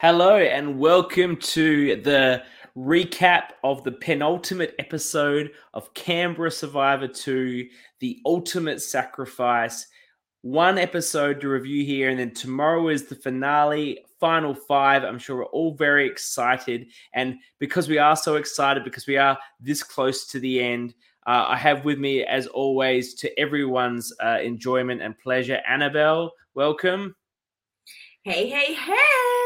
Hello, and welcome to the recap of the penultimate episode of Canberra Survivor 2 The Ultimate Sacrifice. One episode to review here, and then tomorrow is the finale, final five. I'm sure we're all very excited. And because we are so excited, because we are this close to the end, uh, I have with me, as always, to everyone's uh, enjoyment and pleasure, Annabel. Welcome. Hey, hey, hey.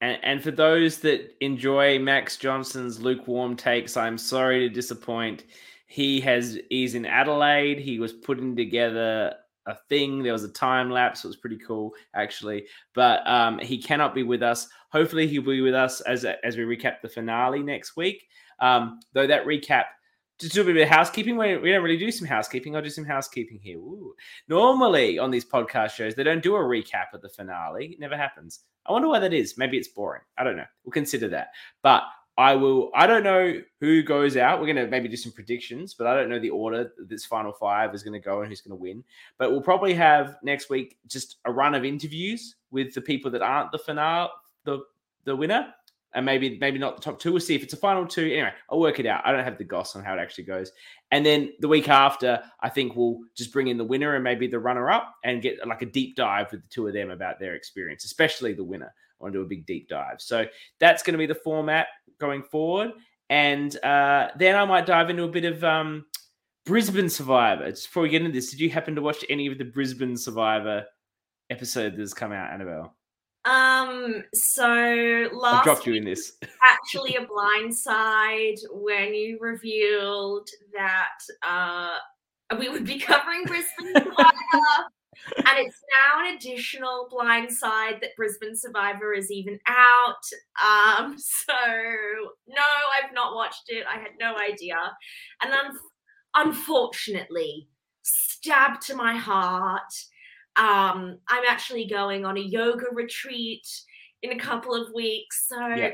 And, and for those that enjoy Max Johnson's lukewarm takes, I'm sorry to disappoint. He has he's in Adelaide. He was putting together a thing. There was a time lapse. It was pretty cool, actually. But um, he cannot be with us. Hopefully, he'll be with us as as we recap the finale next week. Um, though that recap to do a bit of housekeeping. We, we don't really do some housekeeping. I'll do some housekeeping here. Ooh. Normally on these podcast shows, they don't do a recap of the finale. It never happens. I wonder why that is. Maybe it's boring. I don't know. We'll consider that. But I will. I don't know who goes out. We're gonna maybe do some predictions, but I don't know the order this final five is going to go and who's going to win. But we'll probably have next week just a run of interviews with the people that aren't the finale, the the winner, and maybe maybe not the top two. We'll see if it's a final two. Anyway, I'll work it out. I don't have the goss on how it actually goes. And then the week after, I think we'll just bring in the winner and maybe the runner up and get like a deep dive with the two of them about their experience, especially the winner. I want to do a big deep dive. So that's going to be the format going forward. And uh, then I might dive into a bit of um, Brisbane Survivor. Just before we get into this, did you happen to watch any of the Brisbane Survivor episode that's come out, Annabel? Um, so last I dropped you in this. actually a blind side when you revealed that uh we would be covering Brisbane Survivor. and it's now an additional blind side that Brisbane Survivor is even out. Um, so no, I've not watched it. I had no idea. And un- unfortunately, stabbed to my heart um, I'm actually going on a yoga retreat in a couple of weeks. So yeah.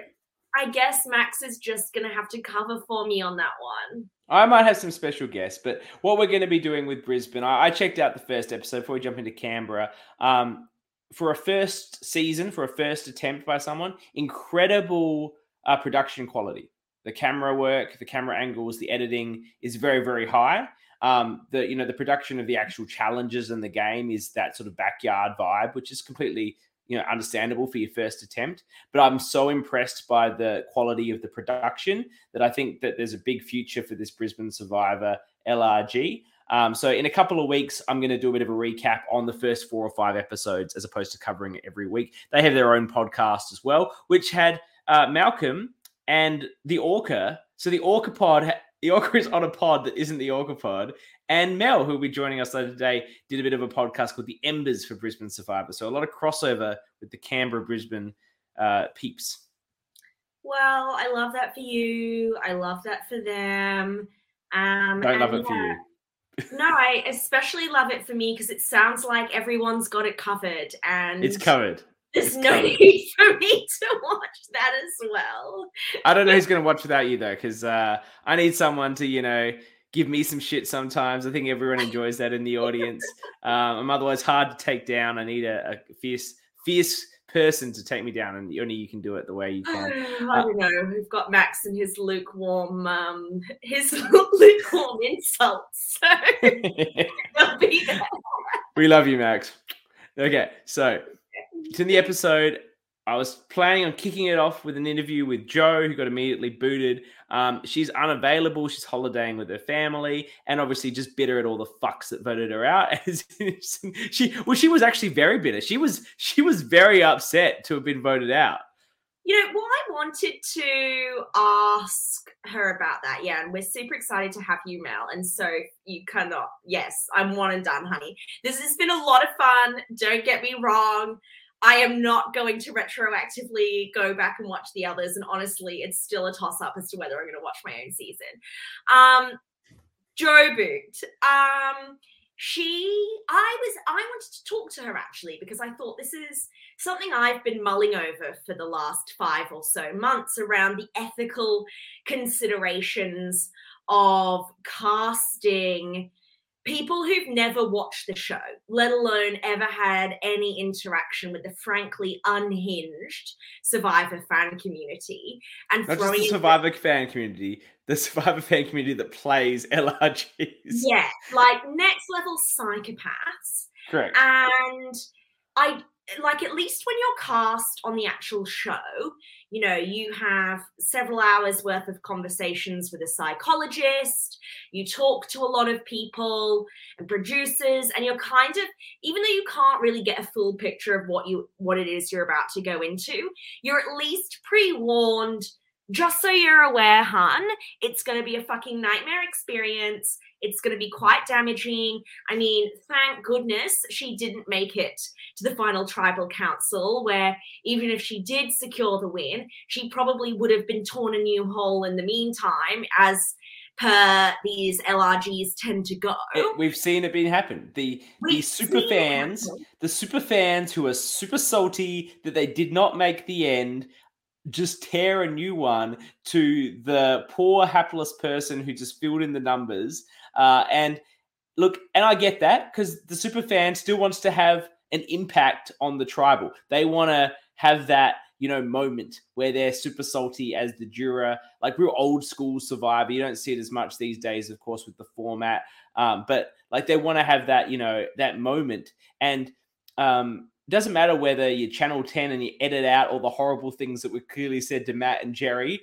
I guess Max is just going to have to cover for me on that one. I might have some special guests, but what we're going to be doing with Brisbane, I, I checked out the first episode before we jump into Canberra. Um, for a first season, for a first attempt by someone, incredible uh, production quality. The camera work, the camera angles, the editing is very, very high um, the you know the production of the actual challenges in the game is that sort of backyard vibe, which is completely you know understandable for your first attempt. But I'm so impressed by the quality of the production that I think that there's a big future for this Brisbane Survivor LRG. Um, so in a couple of weeks, I'm going to do a bit of a recap on the first four or five episodes, as opposed to covering it every week. They have their own podcast as well, which had uh, Malcolm and the Orca. So the Orca Pod the Orca is on a pod that isn't the Orca pod. And Mel, who will be joining us later today, did a bit of a podcast called The Embers for Brisbane Survivor. So a lot of crossover with the Canberra Brisbane uh, peeps. Well, I love that for you. I love that for them. Um, Don't love it for you. no, I especially love it for me because it sounds like everyone's got it covered, and it's covered. There's no need for me to watch that as well. I don't know who's going to watch without you though, because uh, I need someone to, you know, give me some shit sometimes. I think everyone enjoys that in the audience. Um, I'm otherwise hard to take down. I need a, a, fierce, fierce person to take me down, and only you can do it the way you can. I don't know. We've got Max and his lukewarm, um, his lukewarm insults. So we love you, Max. Okay, so to the episode. I was planning on kicking it off with an interview with Joe, who got immediately booted. Um, she's unavailable. She's holidaying with her family, and obviously just bitter at all the fucks that voted her out. she well, she was actually very bitter. She was she was very upset to have been voted out. You know, well, I wanted to ask her about that, yeah, and we're super excited to have you, Mel. And so you cannot, yes, I'm one and done, honey. This has been a lot of fun. Don't get me wrong. I am not going to retroactively go back and watch the others. And honestly, it's still a toss up as to whether I'm going to watch my own season. Um, Joe Boot. Um, she, I was, I wanted to talk to her actually because I thought this is something I've been mulling over for the last five or so months around the ethical considerations of casting people who've never watched the show, let alone ever had any interaction with the frankly unhinged Survivor fan community, and Not throwing the Survivor fan community, the Survivor fan community that plays LRGs. yeah, like next level psychopaths, Correct. and I like at least when you're cast on the actual show, you know, you have several hours worth of conversations with a psychologist, you talk to a lot of people and producers, and you're kind of, even though you can't really get a full picture of what you what it is you're about to go into, you're at least pre-warned. Just so you're aware, hun, it's going to be a fucking nightmare experience. It's going to be quite damaging. I mean, thank goodness she didn't make it to the final tribal council, where even if she did secure the win, she probably would have been torn a new hole in the meantime, as per these LRGs tend to go. It- we've seen it being happen. The the super fans, the super fans who are super salty that they did not make the end, just tear a new one to the poor hapless person who just filled in the numbers. Uh, and look, and I get that because the super fan still wants to have an impact on the tribal. They want to have that you know moment where they're super salty as the juror, like real old school Survivor. You don't see it as much these days, of course, with the format. Um, but like they want to have that you know that moment and um doesn't matter whether you channel 10 and you edit out all the horrible things that were clearly said to matt and jerry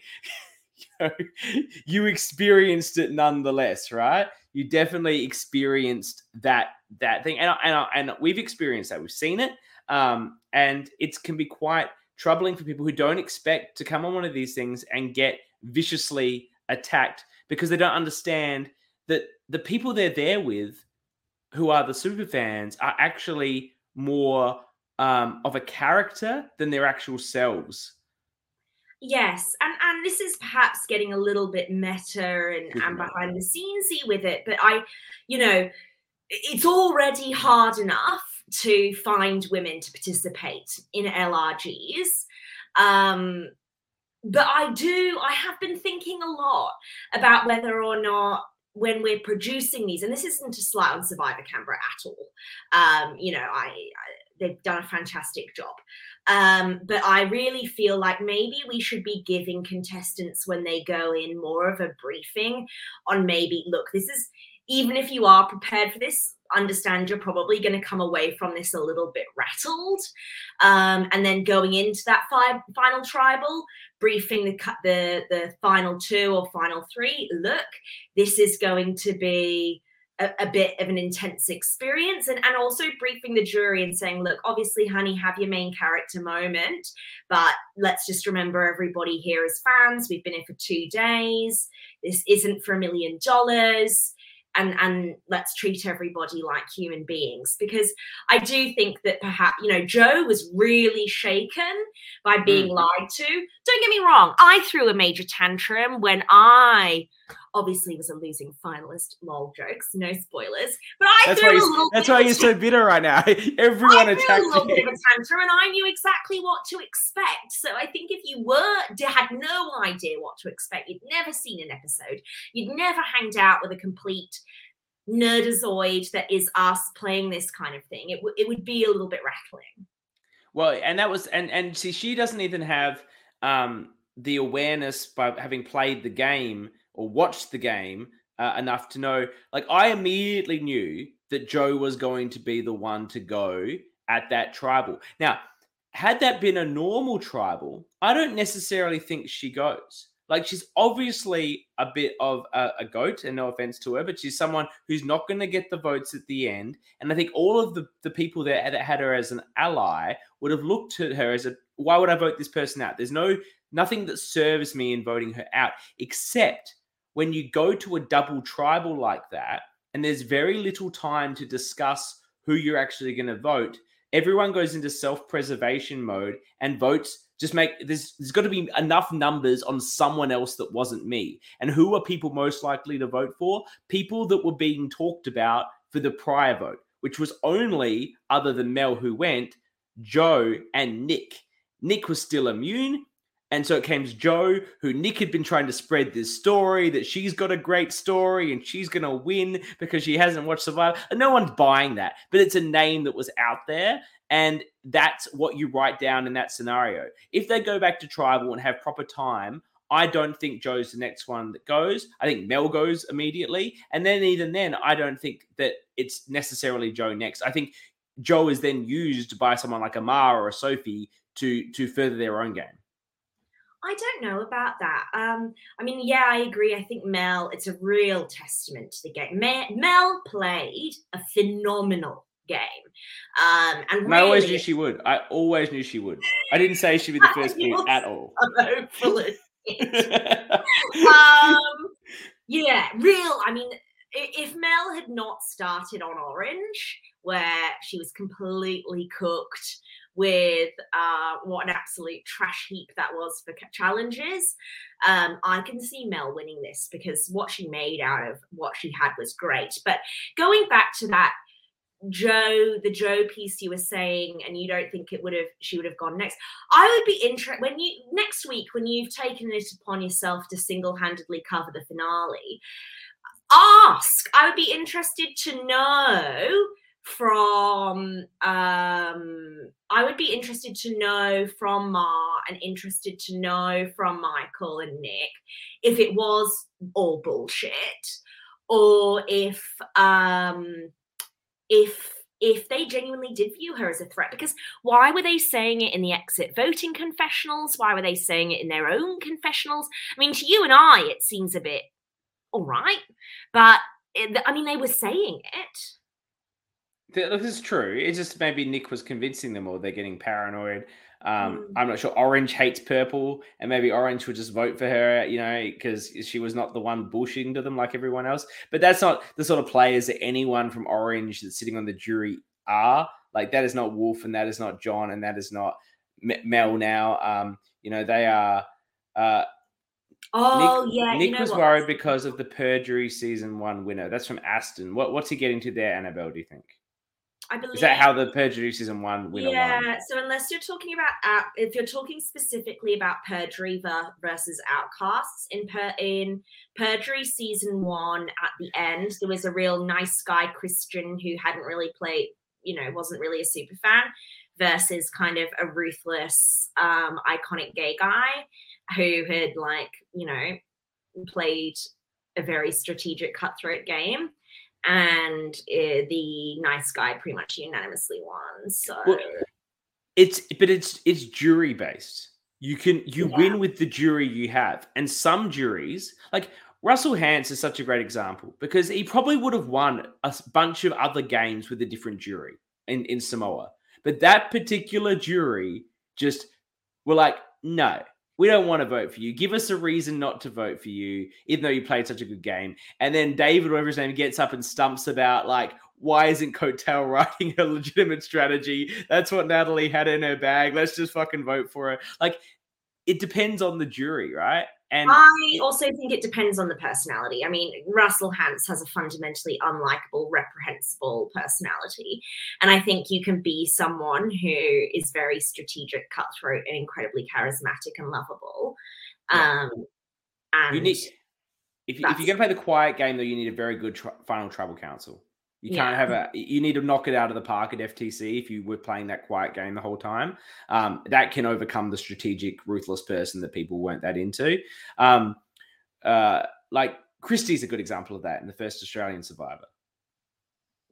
you, experienced it nonetheless right? You definitely experienced that that thing. And and, and we've experienced that. We've seen it. Um and it can be quite troubling for people who don't expect to come on one of these things and get viciously attacked because they don't understand that the people they're there with who are the super fans are actually more um, of a character than their actual selves. Yes, and and this is perhaps getting a little bit meta and, Good and behind the scenesy with it, but I, you know, it's already hard enough to find women to participate in LRGs. Um, but I do, I have been thinking a lot about whether or not when we're producing these, and this isn't a slight on Survivor Canberra at all. Um, you know, I, I they've done a fantastic job. Um, but I really feel like maybe we should be giving contestants when they go in more of a briefing on maybe, look, this is even if you are prepared for this, understand you're probably going to come away from this a little bit rattled. Um, and then going into that fi- final tribal, briefing the, the the final two or final three, look, this is going to be a, a bit of an intense experience and, and also briefing the jury and saying look obviously honey have your main character moment but let's just remember everybody here is fans. We've been here for two days. This isn't for a million dollars. And and let's treat everybody like human beings. Because i do think that perhaps you know joe was really shaken by being Mm. lied to. Don't get me wrong i threw a major tantrum when i obviously was a losing finalist. Lol jokes, no spoilers. But I That's threw why a little that's why you're so bitter right now. I Everyone threw a attacked little bit of you. a tantrum, and I knew exactly what to expect. So I think if you were had no idea what to expect, you'd never seen an episode, you'd never hanged out with a complete nerdazoid that is us playing this kind of thing. It would it would be a little bit rattling. Well, and that was and and see, she doesn't even have um the awareness by having played the game or watched the game uh, enough to know. Like, I immediately knew that Joe was going to be the one to go at that tribal. Now, had that been a normal tribal, I don't necessarily think she goes. Like, she's obviously a bit of a, a goat, and no offense to her, but she's someone who's not going to get the votes at the end. And I think all of the, the people that, that had her as an ally would have looked at her as a why would I vote this person out? There's no nothing that serves me in voting her out, except when you go to a double tribal like that, and there's very little time to discuss who you're actually going to vote. Everyone goes into self-preservation mode and votes. Just make there's there's got to be enough numbers on someone else that wasn't me. And who are people most likely to vote for? People that were being talked about for the prior vote, which was only other than Mel who went, Joe and Nick. Nick was still immune, And so it came to Joe, who Nick had been trying to spread this story that she's got a great story and she's going to win because she hasn't watched Survivor. And no one's buying that, but it's a name that was out there. And that's what you write down in that scenario. If they go back to tribal and have proper time, I don't think Joe's the next one that goes. I think Mel goes immediately. And then, even then, I don't think that it's necessarily Joe next. I think Joe is then used by someone like Amar or Sophie to to further their own game. I don't know about that. Um, I mean, yeah, I agree. I think Mel, it's a real testament to the game. Mel played a phenomenal game. Um, and, and I always knew she would. I always knew she would. I didn't say she'd be the first pick at all. um, yeah, real. I mean, if Mel had not started on Orange, where she was completely cooked with uh, what an absolute trash heap that was for challenges, um, I can see Mel winning this because what she made out of what she had was great. But going back to that Joe, the Joe piece you were saying, and you don't think it would have she would have gone next. I would be interested when you next week when you've taken it upon yourself to single-handedly cover the finale. Ask. I would be interested to know from um I would be interested to know from Mar and interested to know from Michael and Nick if it was all bullshit or if um if if they genuinely did view her as a threat. Because why were they saying it in the exit voting confessionals? Why were they saying it in their own confessionals? I mean to you and i it seems a bit all right but it, i mean they were saying it this is true. It's just maybe Nick was convincing them, or they're getting paranoid. Um, mm. I'm not sure. Orange hates purple, and maybe Orange would just vote for her, you know, because she was not the one bullshitting to them like everyone else. But that's not the sort of players that anyone from Orange that's sitting on the jury are. Like that is not Wolf, and that is not John, and that is not Mel. Now, um, you know, they are. Uh, Oh Nick, yeah, Nick you know was what? worried because of the perjury season one winner. That's from Aston. What, what's he getting to there, Annabel? Do you think? I believe. Is that how the perjury season one winner yeah, won? so unless you're talking about uh, if you're talking specifically about perjury versus outcasts in per in perjury season one at the end there was a real nice guy Christian who hadn't really played you know wasn't really a super fan versus kind of a ruthless um iconic gay guy who had like you know played a very strategic cutthroat game and uh, the nice guy pretty much unanimously won. So well, it's but it's it's jury based. You can you yeah. win with the jury you have, and some juries like Russell Hantz is such a great example because he probably would have won a bunch of other games with a different jury in in Samoa, but that particular jury just were like, no, we don't want to vote for you. Give us a reason not to vote for you, even though you played such a good game. And then David, whatever his name, gets up and stumps about like, why isn't Coattail writing a legitimate strategy? That's what Natalie had in her bag. Let's just fucking vote for her. Like, it depends on the jury, right? And I also think it depends on the personality. I mean, Russell Hantz has a fundamentally unlikable, reprehensible personality. And I think you can be someone who is very strategic, cutthroat, and incredibly charismatic and lovable. Yeah. Um, and you need, if, you, if you're going to play the quiet game, though, you need a very good tri- final tribal council. You can't have a. You need to knock it out of the park at FTC if you were playing that quiet game the whole time. Um, that can overcome the strategic, ruthless person that people weren't that into. Um, uh, like Kristie's a good example of that in the first Australian Survivor.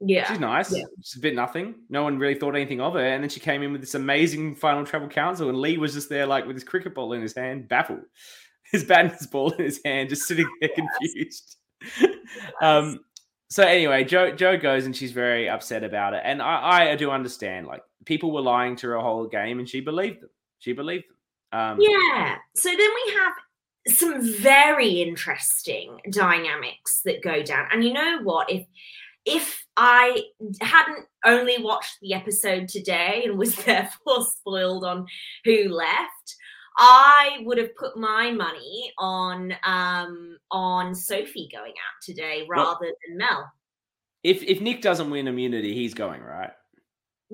Yeah, she's nice. Yeah. She's a bit nothing. No one really thought anything of her, and then she came in with this amazing final tribal council, and Lee was just there, like with his cricket ball in his hand, baffled. His badminton ball in his hand, just sitting there confused. um, so anyway, Joe Joe goes and she's very upset about it, and I, I do understand. Like people were lying to her whole game, and she believed them. She believed them. Um, yeah. So then we have some very interesting dynamics that go down, and you know what? If if I hadn't only watched the episode today and was therefore spoiled on who left, I would have put my money on um on Sophie going out today rather well, than Mel. If if Nick doesn't win immunity, he's going, right?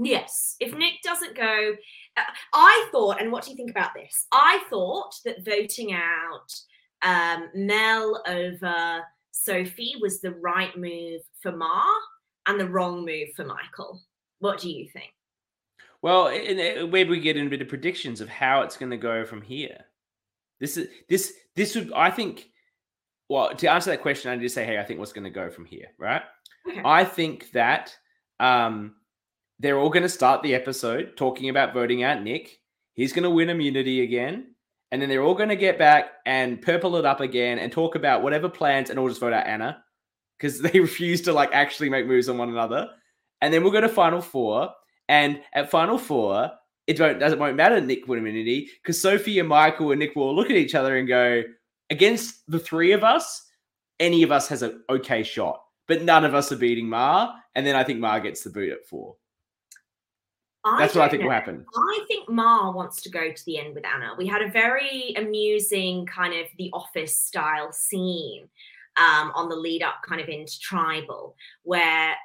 Yes. If Nick doesn't go, I thought, and what do you think about this? I thought that voting out um, Mel over Sophie was the right move for Ma and the wrong move for Michael. What do you think? Well, where we get in a bit of predictions of how it's going to go from here. This is this this would I think. Well, to answer that question, I need to say, hey, I think what's going to go from here, right? Okay. I think that um, they're all going to start the episode talking about voting out Nick. He's going to win immunity again. And then they're all going to get back and purple it up again and talk about whatever plans and all just vote out Anna because they refuse to like actually make moves on one another. And then we'll go to Final Four. And at Final Four, it won't, doesn't won't matter Nick win immunity because Sophie and Michael and Nick will look at each other and go, against the three of us, any of us has an okay shot, but none of us are beating Ma. And then I think Ma gets the boot at four. I That's what I think know. will happen. I think Ma wants to go to the end with Anna. We had a very amusing kind of the office style scene um, on the lead up kind of into tribal where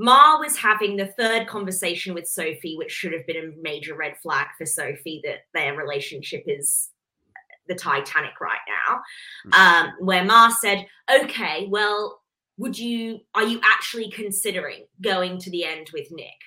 Ma was having the third conversation with Sophie, which should have been a major red flag for Sophie that their relationship is the Titanic right now. Hmm. Um, where Ma said, Okay, well, would you, are you actually considering going to the end with Nick?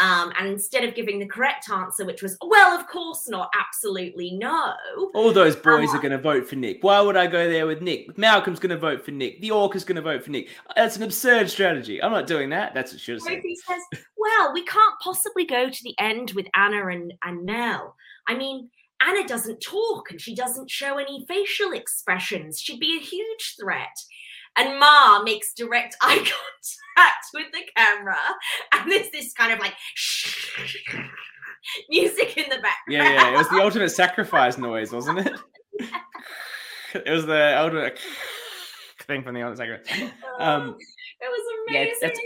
Um, and instead of giving the correct answer, which was, well, of course not, absolutely no. All those boys are going to vote for Nick. Why would I go there with Nick? Malcolm's going to vote for Nick. The Orc is going to vote for Nick. That's an absurd strategy. I'm not doing that. That's what she said. says, well, we can't possibly go to the end with Anna and, and Mel. I mean, Anna doesn't talk and she doesn't show any facial expressions. She'd be a huge threat. And Ma makes direct eye contact with the camera, and there's this kind of like music in the background. Yeah, yeah, it was the ultimate sacrifice noise, wasn't it? it was the ultimate thing from the ultimate sacrifice. Um, it was amazing. Yeah, it's,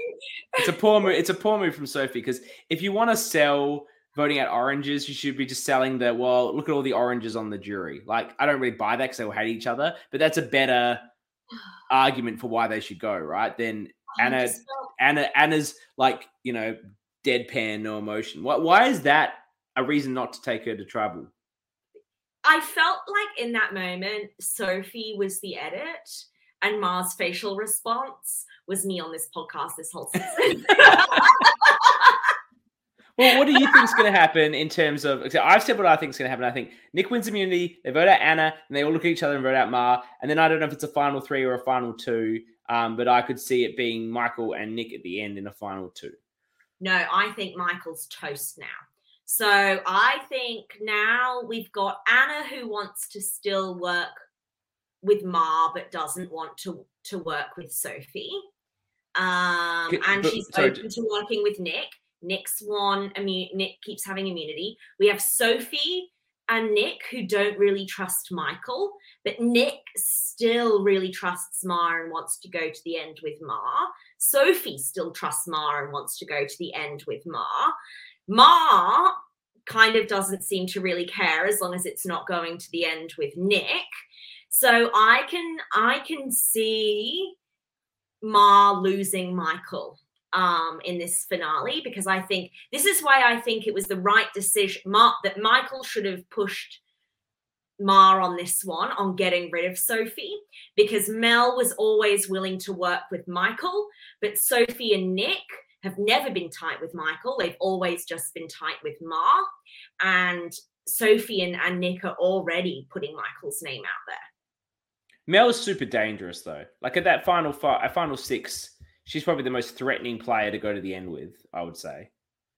it's a poor move. It's a poor move from Sophie because if you want to sell voting out oranges, you should be just selling the well. Look at all the oranges on the jury. Like I don't really buy that because they all hate each other, but that's a better argument for why they should go, right? Then Anna, Anna, Anna's like you know deadpan, no emotion. Why, why is that a reason not to take her to travel? I felt like in that moment, Sophie was the edit, and Ma's facial response was me on this podcast this whole season. Well, what do you think is going to happen in terms of? I've said what I think is going to happen. I think Nick wins immunity. They vote out Anna, and they all look at each other and vote out Ma. And then I don't know if it's a final three or a final two, um, but I could see it being Michael and Nick at the end in a final two. No, I think Michael's toast now. So I think now we've got Anna who wants to still work with Ma, but doesn't want to to work with Sophie. Um, and but, she's sorry, open to working with Nick. Nick's won. Immu- Nick keeps having immunity. We have Sophie and Nick who don't really trust Michael, but Nick still really trusts Ma and wants to go to the end with Ma. Sophie still trusts Ma and wants to go to the end with Ma. Ma kind of doesn't seem to really care as long as it's not going to the end with Nick. So I can I can see Ma losing Michael um, in this finale because I think this is why I think it was the right decision that Michael should have pushed Mar on this one on getting rid of Sophie because Mel was always willing to work with Michael, but Sophie and Nick have never been tight with Michael. They've always just been tight with Mar. And Sophie and, and Nick are already putting Michael's name out there. Mel is super dangerous though. Like at that final five, final six, she's probably the most threatening player to go to the end with, I would say.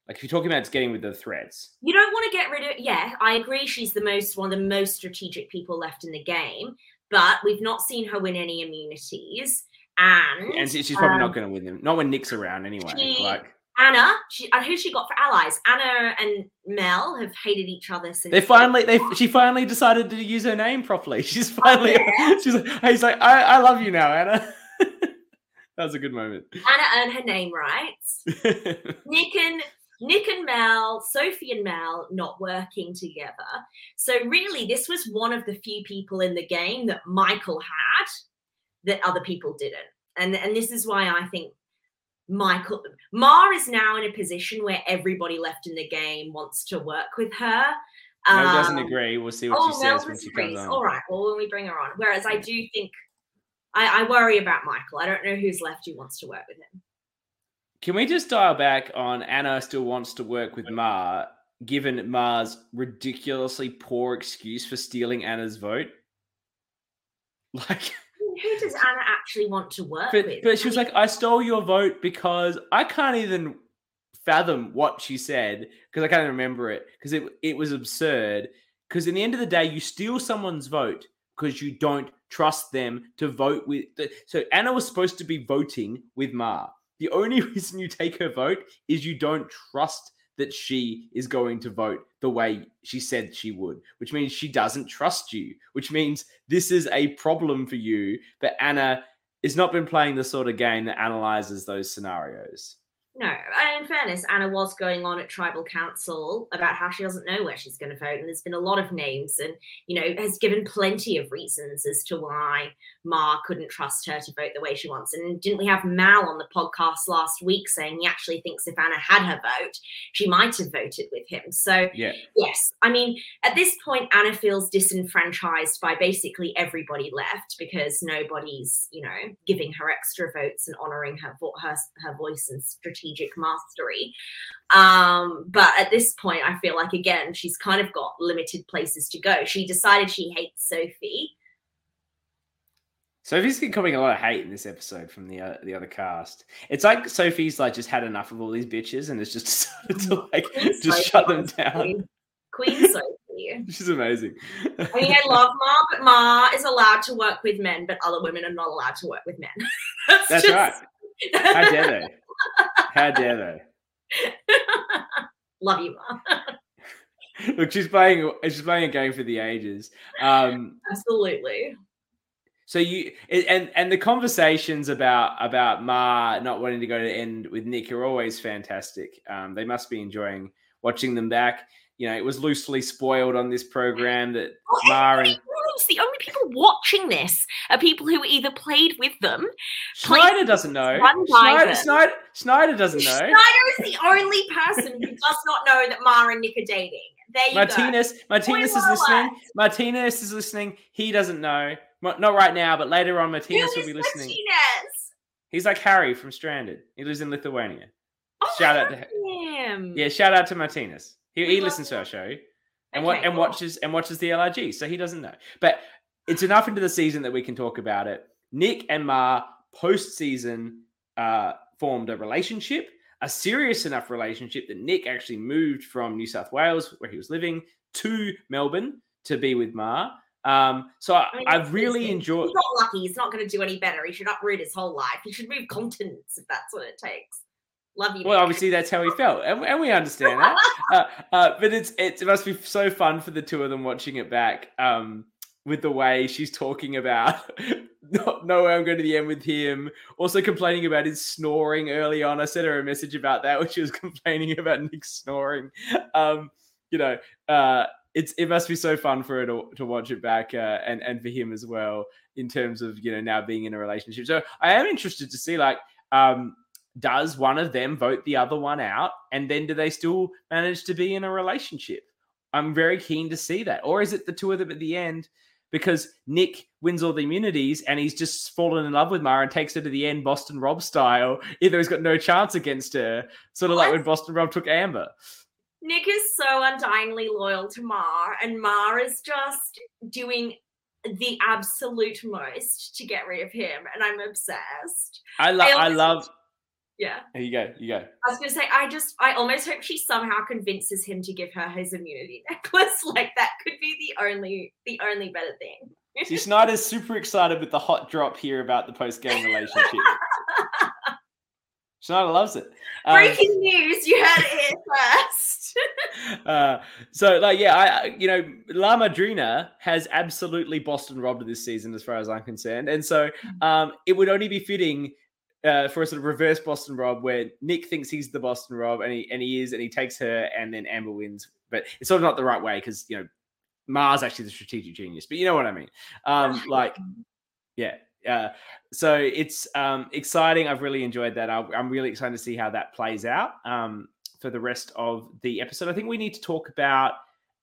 Like if you're talking about it's getting with the threats. You don't want to get rid of yeah, I agree she's the most one of the most strategic people left in the game, but we've not seen her win any immunities. And and she's probably um, not going to win them. Not when Nick's around anyway. She, like Anna, she, uh, who she got for allies? Anna and Mel have hated each other since. They finally, they she finally decided to use her name properly. She's finally, oh, yeah. she's like, he's like, I, I love you now, Anna. That was a good moment. Anna earned her name right. Nick and Nick and Mel, Sophie and Mel not working together. So really, this was one of the few people in the game that Michael had that other people didn't. And and this is why I think Michael Mar is now in a position where everybody left in the game wants to work with her. Mel um, doesn't agree. We'll see what oh, she says Mel when she comes on. All right. Well, when we bring her on. Whereas I do think I, I worry about Michael. I don't know who's left who wants to work with him. Can we just dial back on Anna still wants to work with Ma, given Ma's ridiculously poor excuse for stealing Anna's vote? Like who does Anna actually want to work but, with? But she was like, I stole your vote because I can't even fathom what she said because I can't remember it because it, it was absurd. Because in the end of the day, you steal someone's vote because you don't trust them to vote with. So Anna was supposed to be voting with Ma. The only reason you take her vote is you don't trust that she is going to vote the way she said she would, which means she doesn't trust you, which means this is a problem for you. But Anna has not been playing the sort of game that analyzes those scenarios. No, and in fairness, Anna was going on at tribal council about how she doesn't know where she's going to vote, and there's been a lot of names, and you know has given plenty of reasons as to why Ma couldn't trust her to vote the way she wants. And didn't we have Mal on the podcast last week saying he actually thinks if Anna had her vote, she might have voted with him. So yeah. yes, I mean at this point, Anna feels disenfranchised by basically everybody left because nobody's you know giving her extra votes and honoring her her her voice and strategic strategic mastery. Um, but at this point, I feel like again, she's kind of got limited places to go. She decided she hates Sophie. Sophie's becoming a lot of hate in this episode from the uh, the other cast. It's like Sophie's like just had enough of all these bitches and has just decided to like Queen just Sophie shut them down. Queen Sophie. She's amazing. I mean, I love Ma, but Ma is allowed to work with men, but other women are not allowed to work with men. That's, That's just... right. How dare they? How dare they? Love you, mom. Look, she's playing. She's playing a game for the ages. Um, Absolutely. So you and and the conversations about about Ma not wanting to go to the end with Nick are always fantastic. Um, they must be enjoying watching them back you know, it was loosely spoiled on this program that Ma and the only people watching this are people who either played with them. Schneider doesn't know. Schneider, Schneider, Schneider, doesn't know. Schneider is the only person who does not know that Mara and Nick are dating. There you Martinez, go. Martinez is listening. Martinez is listening. He doesn't know. Not right now, but later on, Martinez will be listening. Martinez? He's like Harry from Stranded. He lives in Lithuania. Oh, shout out to him. Yeah, shout out to Martinez. He, he listens to our show and okay, what and cool. watches and watches the LRG, so he doesn't know. But it's enough into the season that we can talk about it. Nick and Ma post season uh, formed a relationship, a serious enough relationship that Nick actually moved from New South Wales, where he was living, to Melbourne to be with Ma. Um, so I, I, mean, really enjoyed. He's not lucky. He's not going to do any better. He should uproot his whole life. He should move continents if that's what it takes. Love you. Well, obviously that's how he felt, and, and we understand that. uh, uh, but it's, it's it must be so fun for the two of them watching it back. Um, with the way she's talking about no, way I'm going to the end with him. Also complaining about his snoring early on. I sent her a message about that, which she was complaining about Nick snoring. Um, you know, uh, it's it must be so fun for her to, to watch it back uh, and and for him as well in terms of you know now being in a relationship. So I am interested to see like um, does one of them vote the other one out? And then do they still manage to be in a relationship? I'm very keen to see that. Or is it the two of them at the end? Because Nick wins all the immunities and he's just fallen in love with Mara and takes her to the end, Boston Rob style, either he's got no chance against her, sort of what? like when Boston Rob took Amber. Nick is so undyingly loyal to Mar, and Mar is just doing the absolute most to get rid of him, and I'm obsessed. I, I, I love yeah. There you go. You go. I was gonna say, I just, I almost hope she somehow convinces him to give her his immunity necklace. Like that could be the only, the only better thing. See, Schneider's super excited with the hot drop here about the post game relationship. Schneider loves it. Um, Breaking news! You heard it here first. uh, so, like, yeah, I, you know, La Madrina has absolutely Boston robbed this season, as far as I'm concerned, and so mm. um, it would only be fitting uh, for a sort of reverse Boston Rob, where Nick thinks he's the Boston Rob, and he and he is, and he takes her, and then Amber wins. But it's sort of not the right way because you know Mars actually the strategic genius. But you know what I mean? Um, like, yeah, uh, so it's um, exciting. I've really enjoyed that. i am really excited to see how that plays out um, for the rest of the episode. I think we need to talk about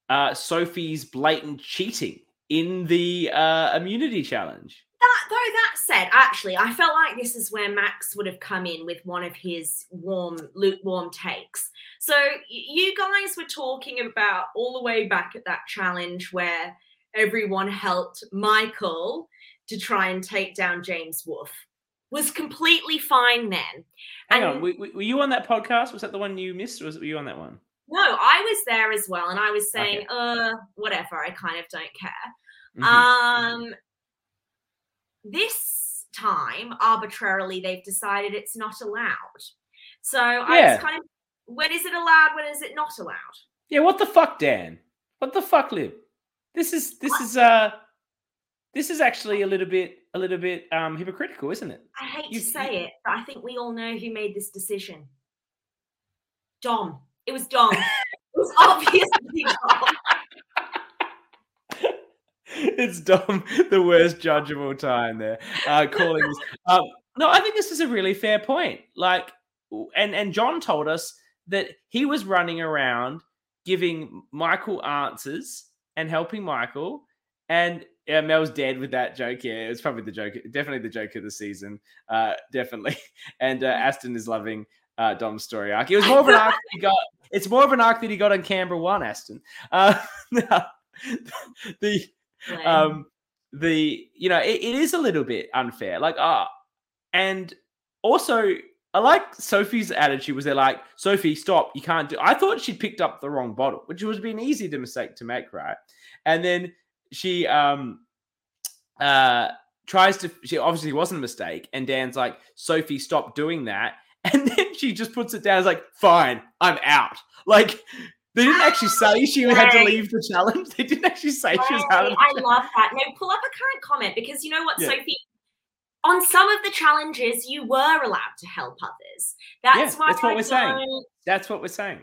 uh, Sophie's blatant cheating in the uh, immunity challenge. That though that said, actually, I felt like this is where Max would have come in with one of his warm, lukewarm takes. So you guys were talking about all the way back at that challenge where everyone helped Michael to try and take down James Wolf. Was completely fine then. Hang and, on, were, were, you on that podcast? Was that the one you missed, or was, were you on that one? No, I was there as well, and I was saying, okay. uh, whatever. I kind of don't care. Mm-hmm. Um, this time, arbitrarily, they've decided it's not allowed. So yeah. I was kind of, when is it allowed? When is it not allowed? Yeah, what the fuck, Dan? What the fuck, Liv? This is this what? is uh this is actually a little bit a little bit um hypocritical, isn't it? I hate you, to say you... it, but I think we all know who made this decision. Dom. It was Dom. it was obviously Dom. It's Dom, the worst judge of all time. There, uh, calling this. Um, no, I think this is a really fair point. Like, and and John told us that he was running around giving Michael answers and helping Michael, and yeah, Mel's dead with that joke. Yeah, it's probably the joke, definitely the joke of the season. Uh, definitely. And uh, Aston is loving uh, Dom's story arc. It was more of an arc that he got. It's more of an arc that he got on Canberra One, Aston. Uh, the um, the you know it, it is a little bit unfair. Like ah, and also I like Sophie's attitude was they're like, Sophie, stop, you can't do. I thought she picked up the wrong bottle, which have been easy to mistake to make, right? And then she um uh tries to she obviously wasn't a mistake, and Dan's like, Sophie, stop doing that. And then she just puts it down as like, fine, I'm out. Like they didn't actually say she had to leave the challenge. They didn't actually say she was out of I love that. No, pull up a current comment because you know what, yeah. Sophie? On some of the challenges, you were allowed to help others. That's yeah, why that's what I we're saying. That's what we're saying.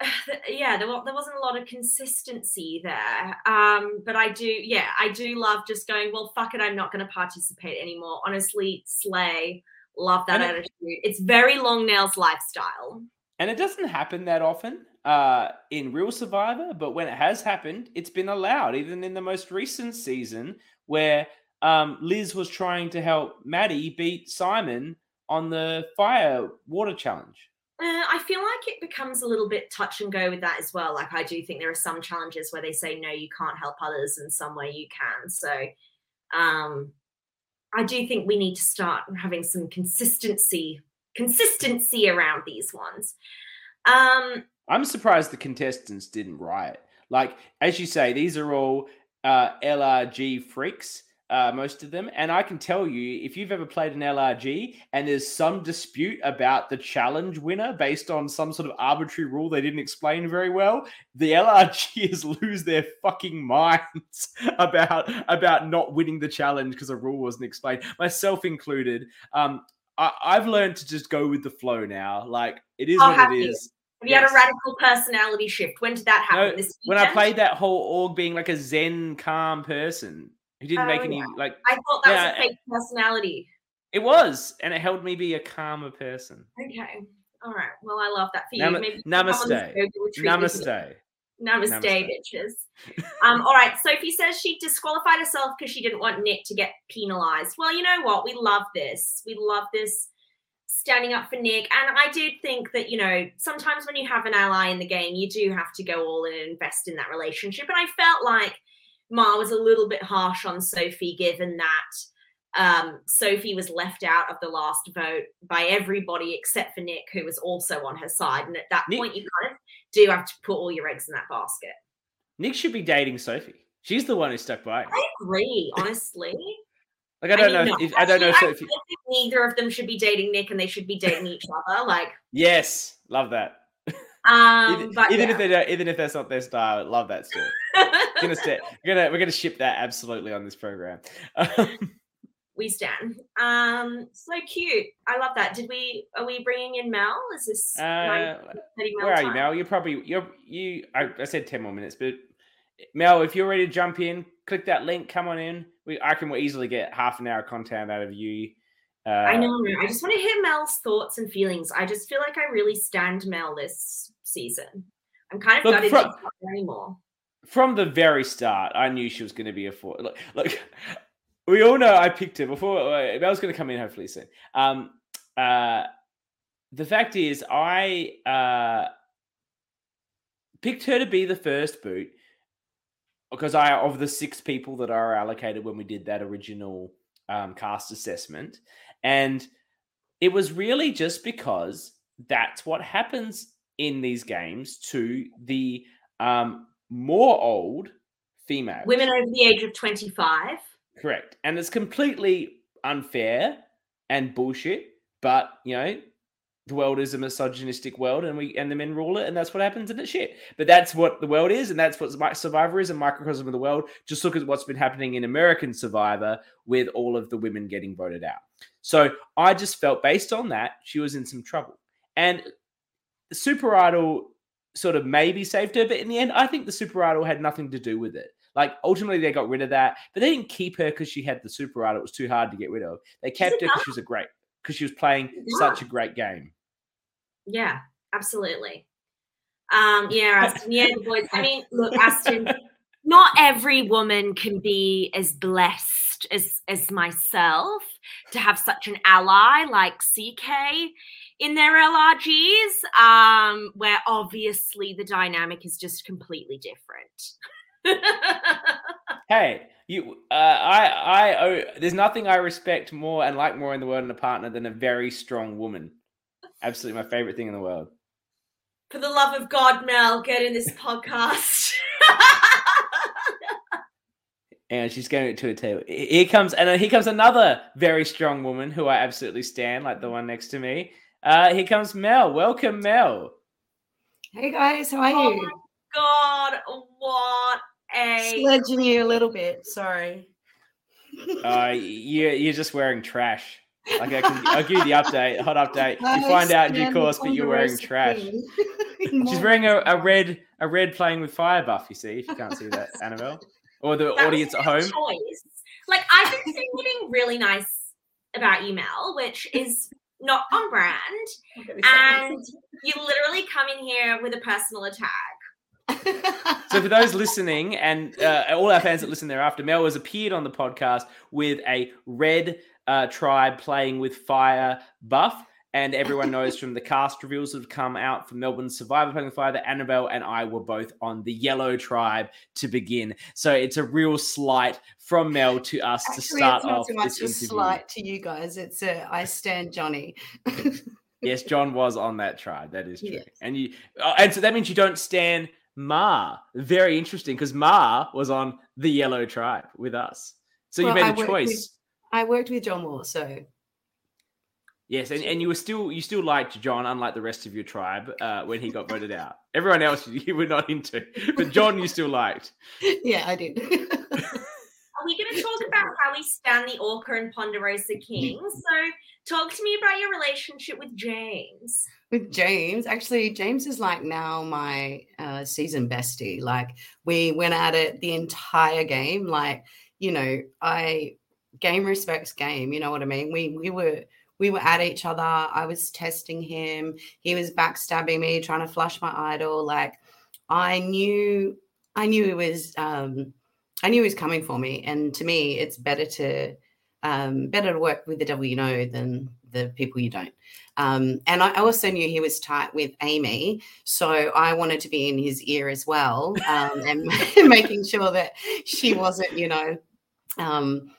Yeah, there, there wasn't a lot of consistency there. Um, but I do, yeah, I do love just going, well, fuck it, I'm not going to participate anymore. Honestly, slay. Love that and attitude. It, it's very long nails lifestyle. And it doesn't happen that often uh, in Real Survivor, but when it has happened, it's been allowed. Even in the most recent season, where um, Liz was trying to help Maddie beat Simon on the fire water challenge. Uh, I feel like it becomes a little bit touch and go with that as well. Like I do think there are some challenges where they say no, you can't help others, and some where you can. So um, I do think we need to start having some consistency consistency around these ones. Um, I'm surprised the contestants didn't riot. Like, as you say, these are all uh, LRG freaks, uh, most of them. And I can tell you, if you've ever played an LRG and there's some dispute about the challenge winner based on some sort of arbitrary rule they didn't explain very well, the LRGs lose their fucking minds about about not winning the challenge because a rule wasn't explained, myself included. Um, I, have learned to just go with the flow now. Like it is oh, what it is. Have you yes. had a radical personality shift? When did that happen? No, when I played that whole org being like a zen, calm person who didn't oh, make any like. I thought that yeah, was a fake personality. It was, and it helped me be a calmer person. Okay, all right. Well, I love that for you. Nam- Maybe namaste. Namaste. Namaste, Namaste, bitches. um, all right. Sophie says she disqualified herself because she didn't want Nick to get penalized. Well, you know what? We love this. We love this standing up for Nick. And I did think that, you know, sometimes when you have an ally in the game, you do have to go all in and invest in that relationship. And I felt like Ma was a little bit harsh on Sophie, given that um, Sophie was left out of the last vote by everybody except for Nick, who was also on her side. And at that Nick, point, you kind of do have to put all your eggs in that basket. Nick should be dating Sophie. She's the one who stuck by. I agree, honestly. Like I don't I mean, know. If, I don't know. I, if neither of them should be dating Nick, and they should be dating each other. Like yes, love that. Um, even, but, even yeah. if they don't, even if that's not their style, love that still. we're gonna stay, we're gonna we're gonna ship that absolutely on this program. we stand. Um, so cute. I love that. Did we? Are we bringing in Mel? Is this? Uh, where are you, Mel? You're probably you're you. I, I said ten more minutes, but Mel, if you're ready to jump in, click that link. Come on in. We I can easily get half an hour content out of you. Uh, I know. I just want to hear Mel's thoughts and feelings. I just feel like I really stand Mel this season. I'm kind of Look, gutted from- she's not there anymore. from the very start, I knew she was going to be a four. Look, look, we all know I picked her before. uh, Mel's going to come in hopefully soon. Um, uh, the fact is, I uh, picked her to be the first boot because I of the six people that are allocated when we did that original um, cast assessment, and it was really just because that's what happens in these games to the um, more old females. Women over the age of 25. Correct. And it's completely unfair and bullshit. But, you know, the world is a misogynistic world and we and the men rule it, and that's what happens and it's shit. But that's what the world is, and that's what Survivor is, a microcosm of the world. Just look at what's been happening in American Survivor with all of the women getting voted out. So I just felt based on that, she was in some trouble. And Super Idol sort of maybe saved her, but in the end, I think the Super Idol had nothing to do with it. Like ultimately, they got rid of that, but they didn't keep her because she had the Super Idol. It was too hard to get rid of. They kept her because she was a great, because she was playing such a great game. Yeah, absolutely. Um, yeah, Aston. Yeah, the boys. I mean, look, Aston. Not every woman can be as blessed as as myself to have such an ally like CK in their LRGs, um, where obviously the dynamic is just completely different. Hey, you, uh, I, I, oh, there's nothing I respect more and like more in the world in a partner than a very strong woman. Absolutely, my favorite thing in the world. For the love of God, Mel, get in this podcast. And she's going to a table. Here comes, and then here comes another very strong woman who I absolutely stand, like the one next to me. Uh, here comes Mel. Welcome, Mel. Hey guys, how are Oh you? God, what a Sledging you a little bit. Sorry. Uh, you, you're just wearing trash. Like I can, I'll give you the update, hot update. You find out in due course, but you're wearing trash. She's wearing a, a red, a red playing with fire buff. You see, if you can't see that, Annabel, or the That audience at home. Choice. Like I've been saying something really nice about you, Mel, which is not on brand, Look at this one. and you literally come in here with a personal attack. So for those listening and uh, all our fans that listen thereafter, Mel has appeared on the podcast with a red uh, tribe playing with fire buff. And everyone knows from the cast reveals that have come out for Melbourne Survivor playing with fire that Annabel and I were both on the yellow tribe to begin. So it's a real slight from Mel to us to Actually, start it's not off so much a slight to you guys. It's a I stand Johnny. Yes, John was on that tribe. That is true. Yes. And you, oh, and so that means you don't stand Ma. Very interesting because Ma was on the yellow tribe with us. So Well, you made a worked with- choice. I worked with John Moore, so Yes, and, and you were still you still liked John, unlike the rest of your tribe, uh, when he got voted out. Everyone else you were not into, but John you still liked. yeah, I did. Are we going to talk about how we stand the Orca and Ponderosa King? So, talk to me about your relationship with James. with James. Actually, James is like now my uh, season bestie. Like we went at it the entire game. Like you know, I game respects game. You know what I mean? We we were we were at each other. I was testing him. He was backstabbing me, trying to flush my idol. Like I knew, I knew it was. Um, I knew he was coming for me. And to me, it's better to um, better to work with the devil you know than the people you don't. Um, and I also knew he was tight with Amy, so I wanted to be in his ear as well, um, and making sure that she wasn't, you know, um,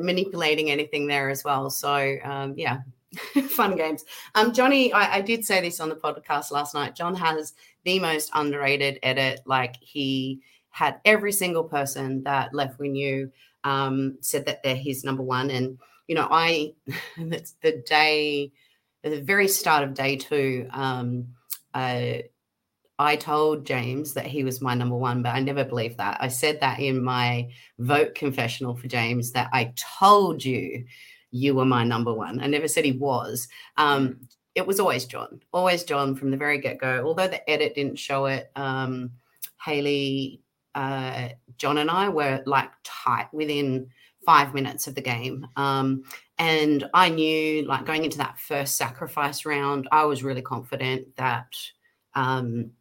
manipulating anything there as well. So um, yeah, fun games. Um, Johnny, I, I did say this on the podcast last night. John has the most underrated edit. Like he had every single person that left we knew um, said that they're his number one, and you know, I that's the day, the very start of day two. Um, uh, I told James that he was my number one, but I never believed that. I said that in my vote confessional for James that I told you you were my number one. I never said he was. Um, it was always John, always John from the very get go. Although the edit didn't show it, um, Haley uh, John and I were like tight within five minutes of the game. Um, and I knew, like, going into that first sacrifice round, I was really confident that um,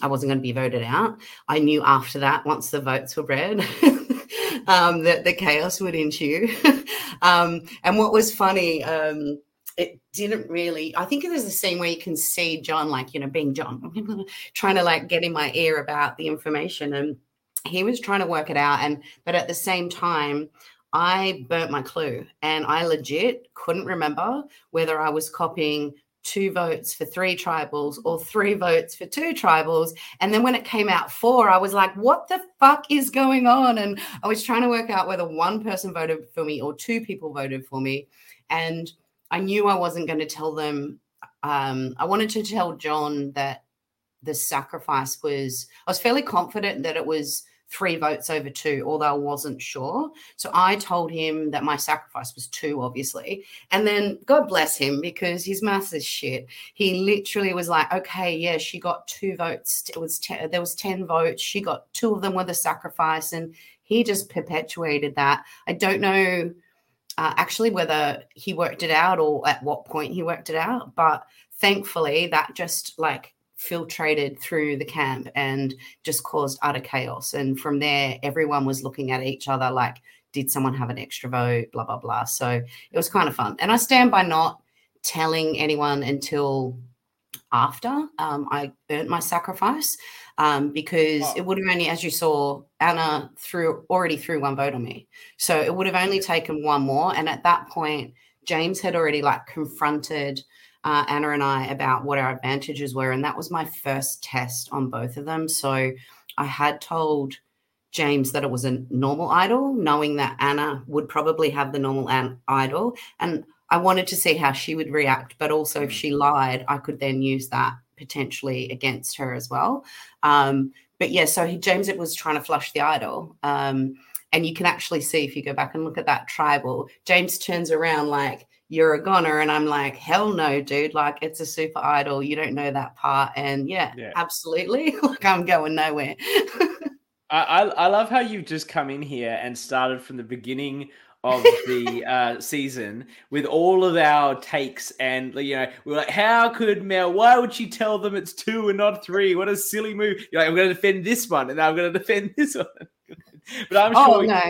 I wasn't going to be voted out. I knew after that, once the votes were read, um, that the chaos would ensue. um, and what was funny, um, it didn't really. I think there's a scene where you can see John, like you know, being John, trying to like get in my ear about the information, and he was trying to work it out. And but at the same time, I burnt my clue, and I legit couldn't remember whether I was copying two votes for three tribals or three votes for two tribals. And then when it came out four, I was like, what the fuck is going on? And I was trying to work out whether one person voted for me or two people voted for me. And I knew I wasn't going to tell them. Um, I wanted to tell John that the sacrifice was, I was fairly confident that it was three votes over two, although I wasn't sure. So I told him that my sacrifice was two, obviously. And then God bless him because his maths is shit. He literally was like, okay, yeah, she got two votes. It was there was 10 votes. She got two of them were the sacrifice. And he just perpetuated that. I don't know uh, actually whether he worked it out or at what point he worked it out, but thankfully that just like filtrated through the camp and just caused utter chaos. And from there, everyone was looking at each other like, did someone have an extra vote? Blah, blah, blah. So it was kind of fun. And I stand by not telling anyone until after um, I earned my sacrifice um, because oh. it would have only, as you saw, Anna threw already threw one vote on me. So it would have only taken one more. And at that point, James had already like confronted uh, Anna and I about what our advantages were. And that was my first test on both of them. So I had told James that it was a normal idol, knowing that Anna would probably have the normal an- idol. And I wanted to see how she would react. But also, if mm. she lied, I could then use that potentially against her as well. Um, but yeah, so he, James it was trying to flush the idol. Um, and you can actually see if you go back and look at that tribal, James turns around like, you're a goner. And I'm like, hell no, dude. Like, it's a super idol. You don't know that part. And yeah, yeah. absolutely. like, I'm going nowhere. I, I love how you've just come in here and started from the beginning of the uh, season with all of our takes and you know we're like how could Mel why would she tell them it's two and not three what a silly move you're like I'm going to defend this one and I'm going to defend this one but I'm oh, sure no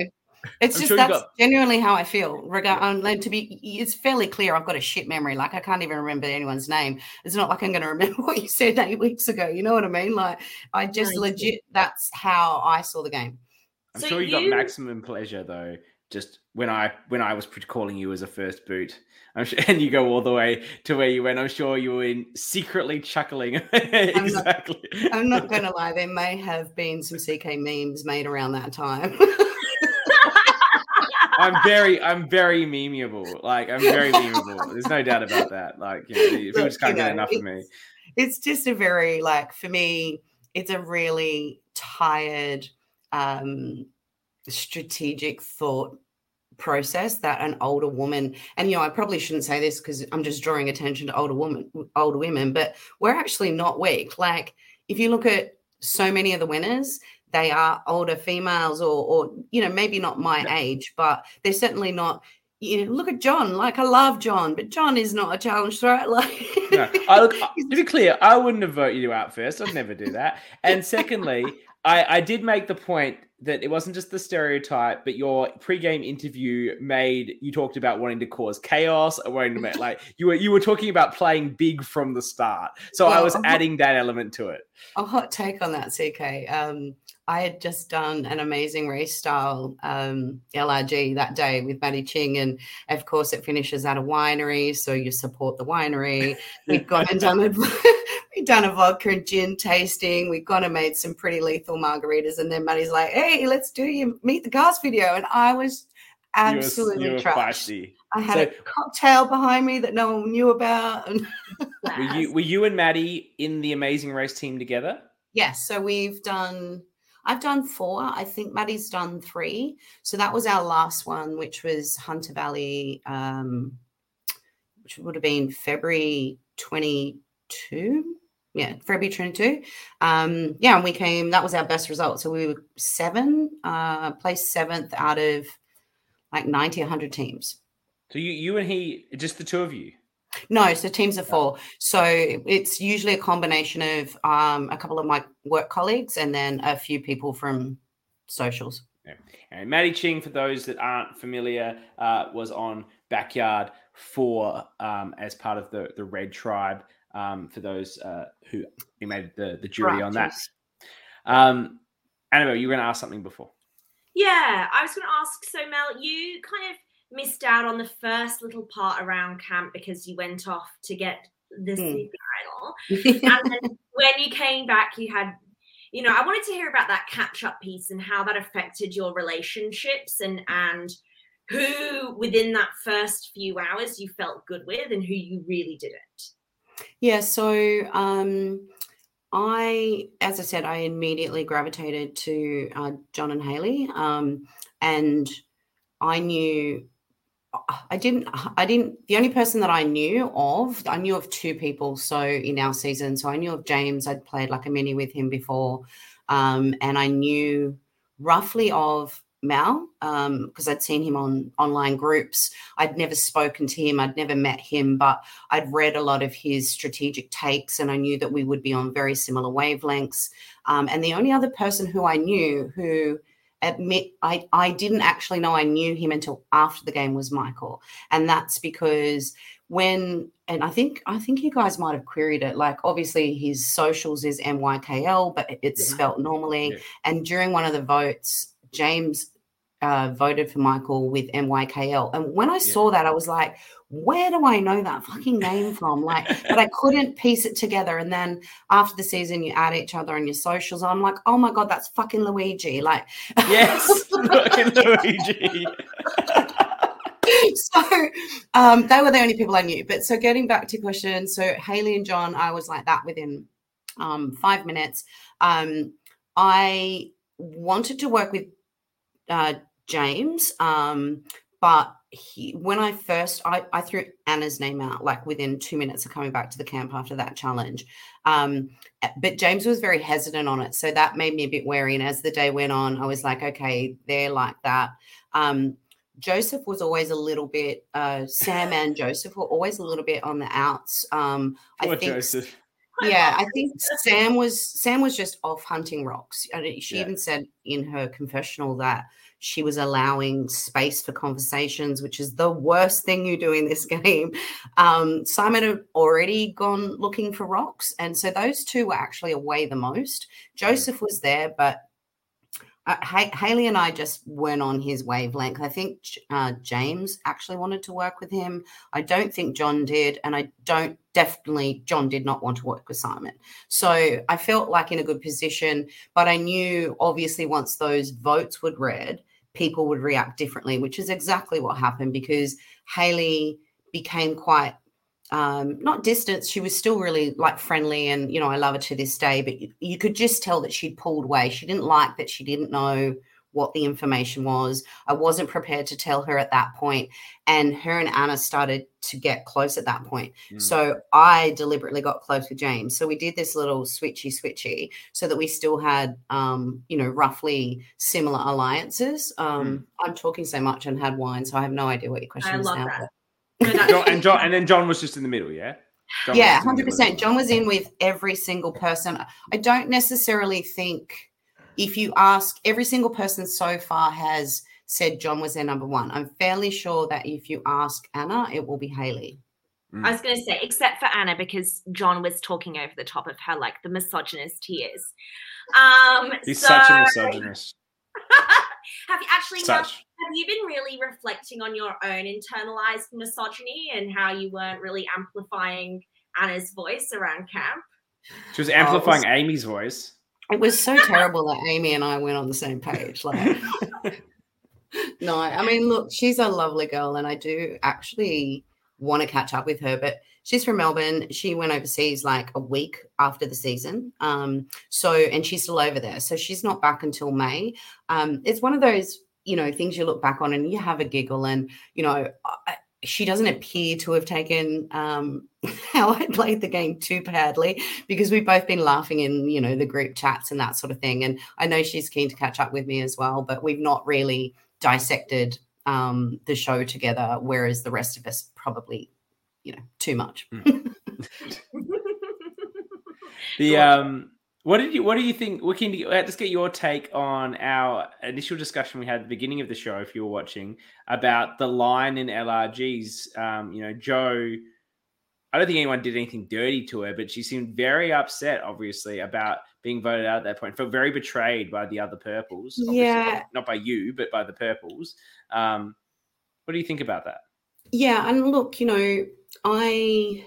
it's I'm just sure that's got... genuinely how I feel. Regard, um, to be, it's fairly clear. I've got a shit memory. Like I can't even remember anyone's name. It's not like I'm going to remember what you said eight weeks ago. You know what I mean? Like I just legit. That's how I saw the game. I'm so sure you, you got maximum pleasure though. Just when I when I was calling you as a first boot, I'm sure, and you go all the way to where you went. I'm sure you were in secretly chuckling. exactly. I'm not, I'm not going to lie. There may have been some CK memes made around that time. I'm very, I'm very memeable. Like I'm very memeable. There's no doubt about that. Like you know, people just can't get enough of me. It's just a very like for me, it's a really tired, um, strategic thought process that an older woman and you know I probably shouldn't say this because I'm just drawing attention to older women older women but we're actually not weak like if you look at so many of the winners they are older females or, or you know, maybe not my yeah. age, but they're certainly not you know, look at John. Like I love John, but John is not a challenge threat. Like, no, I look to be clear, I wouldn't have voted you out first. I'd never do that. And secondly, I, I did make the point that it wasn't just the stereotype, but your pre-game interview made you talked about wanting to cause chaos, or wanting to make like you were you were talking about playing big from the start. So I was adding that element to it. A hot take on that, CK. Um, I had just done an amazing race style um, LRG that day with Maddie Ching. And of course, it finishes at a winery. So you support the winery. We've gone and done a, we've done a vodka and gin tasting. We've gone and made some pretty lethal margaritas. And then Maddie's like, hey, let's do your meet the cast video. And I was absolutely you trashed. I had so, a cocktail behind me that no one knew about. were you were you and Maddie in the Amazing Race team together? Yes. So we've done I've done four. I think Maddie's done three. So that was our last one, which was Hunter Valley, um, which would have been February 22. yeah, February 22. Um, yeah, and we came, that was our best result. So we were seven, uh, placed seventh out of like 90, 100 teams. So you, you and he, just the two of you? No, so teams of four. So it's usually a combination of um, a couple of my work colleagues and then a few people from socials. Yeah. And Maddie Ching, for those that aren't familiar, uh, was on Backyard 4 um, as part of the, the Red Tribe um, for those uh, who made the, the jury right, on that. Um, Annabel, you were going to ask something before. Yeah, I was going to ask. So, Mel, you kind of missed out on the first little part around camp because you went off to get the mm. sleeping idol. and then when you came back, you had, you know, I wanted to hear about that catch up piece and how that affected your relationships and, and, who within that first few hours you felt good with and who you really didn't yeah, so um, I, as I said, I immediately gravitated to uh, John and Haley, um, and I knew. I didn't. I didn't. The only person that I knew of, I knew of two people. So in our season, so I knew of James. I'd played like a mini with him before, um, and I knew roughly of Mal because um, I'd seen him on online groups. I'd never spoken to him, I'd never met him, but I'd read a lot of his strategic takes and I knew that we would be on very similar wavelengths. Um, and the only other person who I knew who admit I, I didn't actually know I knew him until after the game was Michael. And that's because when and I think I think you guys might have queried it. Like obviously his socials is MYKL, but it's yeah. spelt normally. Yeah. And during one of the votes, James uh, voted for Michael with MYKL. And when I yeah. saw that, I was like, where do I know that fucking name from? Like, but I couldn't piece it together. And then after the season, you add each other on your socials. I'm like, oh my God, that's fucking Luigi. Like, yes, fucking Luigi. so um, they were the only people I knew. But so getting back to question, so Haley and John, I was like that within um, five minutes. Um, I wanted to work with uh, James. Um, but he, when I first, I, I, threw Anna's name out like within two minutes of coming back to the camp after that challenge. Um, eh, but James was very hesitant on it. So that made me a bit wary. And as the day went on, I was like, okay, they're like that. Um, Joseph was always a little bit, uh, Sam and Joseph were always a little bit on the outs. Um, I think. Joseph. Yeah, I think Sam was Sam was just off hunting rocks. And she yeah. even said in her confessional that she was allowing space for conversations, which is the worst thing you do in this game. Um, Simon had already gone looking for rocks. And so those two were actually away the most. Joseph was there, but uh, Haley and I just weren't on his wavelength. I think uh, James actually wanted to work with him. I don't think John did, and I don't definitely John did not want to work with Simon. So I felt like in a good position, but I knew obviously once those votes were read, people would react differently, which is exactly what happened because Haley became quite um, not distant. She was still really like friendly, and you know I love her to this day. But you, you could just tell that she'd pulled away. She didn't like that. She didn't know what the information was. I wasn't prepared to tell her at that point, and her and Anna started to get close at that point. Mm. So I deliberately got close with James. So we did this little switchy switchy, so that we still had, um, you know, roughly similar alliances. Um, mm. I'm talking so much and had wine, so I have no idea what your question I is now. That. John, and John, and then John was just in the middle, yeah. John yeah, hundred percent. John was in with every single person. I don't necessarily think if you ask every single person so far has said John was their number one. I'm fairly sure that if you ask Anna, it will be Haley. I was going to say, except for Anna, because John was talking over the top of how like the misogynist he is. Um, He's so... such a misogynist. have you actually such. have you been really reflecting on your own internalized misogyny and how you weren't really amplifying Anna's voice around camp? She was amplifying oh, was... Amy's voice. It was so terrible that Amy and I went on the same page. Like, no, I mean, look, she's a lovely girl, and I do actually want to catch up with her. But she's from Melbourne. She went overseas like a week after the season. Um, so, and she's still over there. So she's not back until May. Um, it's one of those, you know, things you look back on and you have a giggle. And, you know, I, she doesn't appear to have taken um, how I played the game too badly because we've both been laughing in, you know, the group chats and that sort of thing. And I know she's keen to catch up with me as well, but we've not really dissected um, the show together, whereas the rest of us probably, you know, too much. Mm. the um what did you what do you think we can let's get your take on our initial discussion we had at the beginning of the show if you were watching about the line in lrg's um you know joe i don't think anyone did anything dirty to her but she seemed very upset obviously about being voted out at that point. Felt very betrayed by the other purples yeah. not by you but by the purples. Um what do you think about that? Yeah and look you know i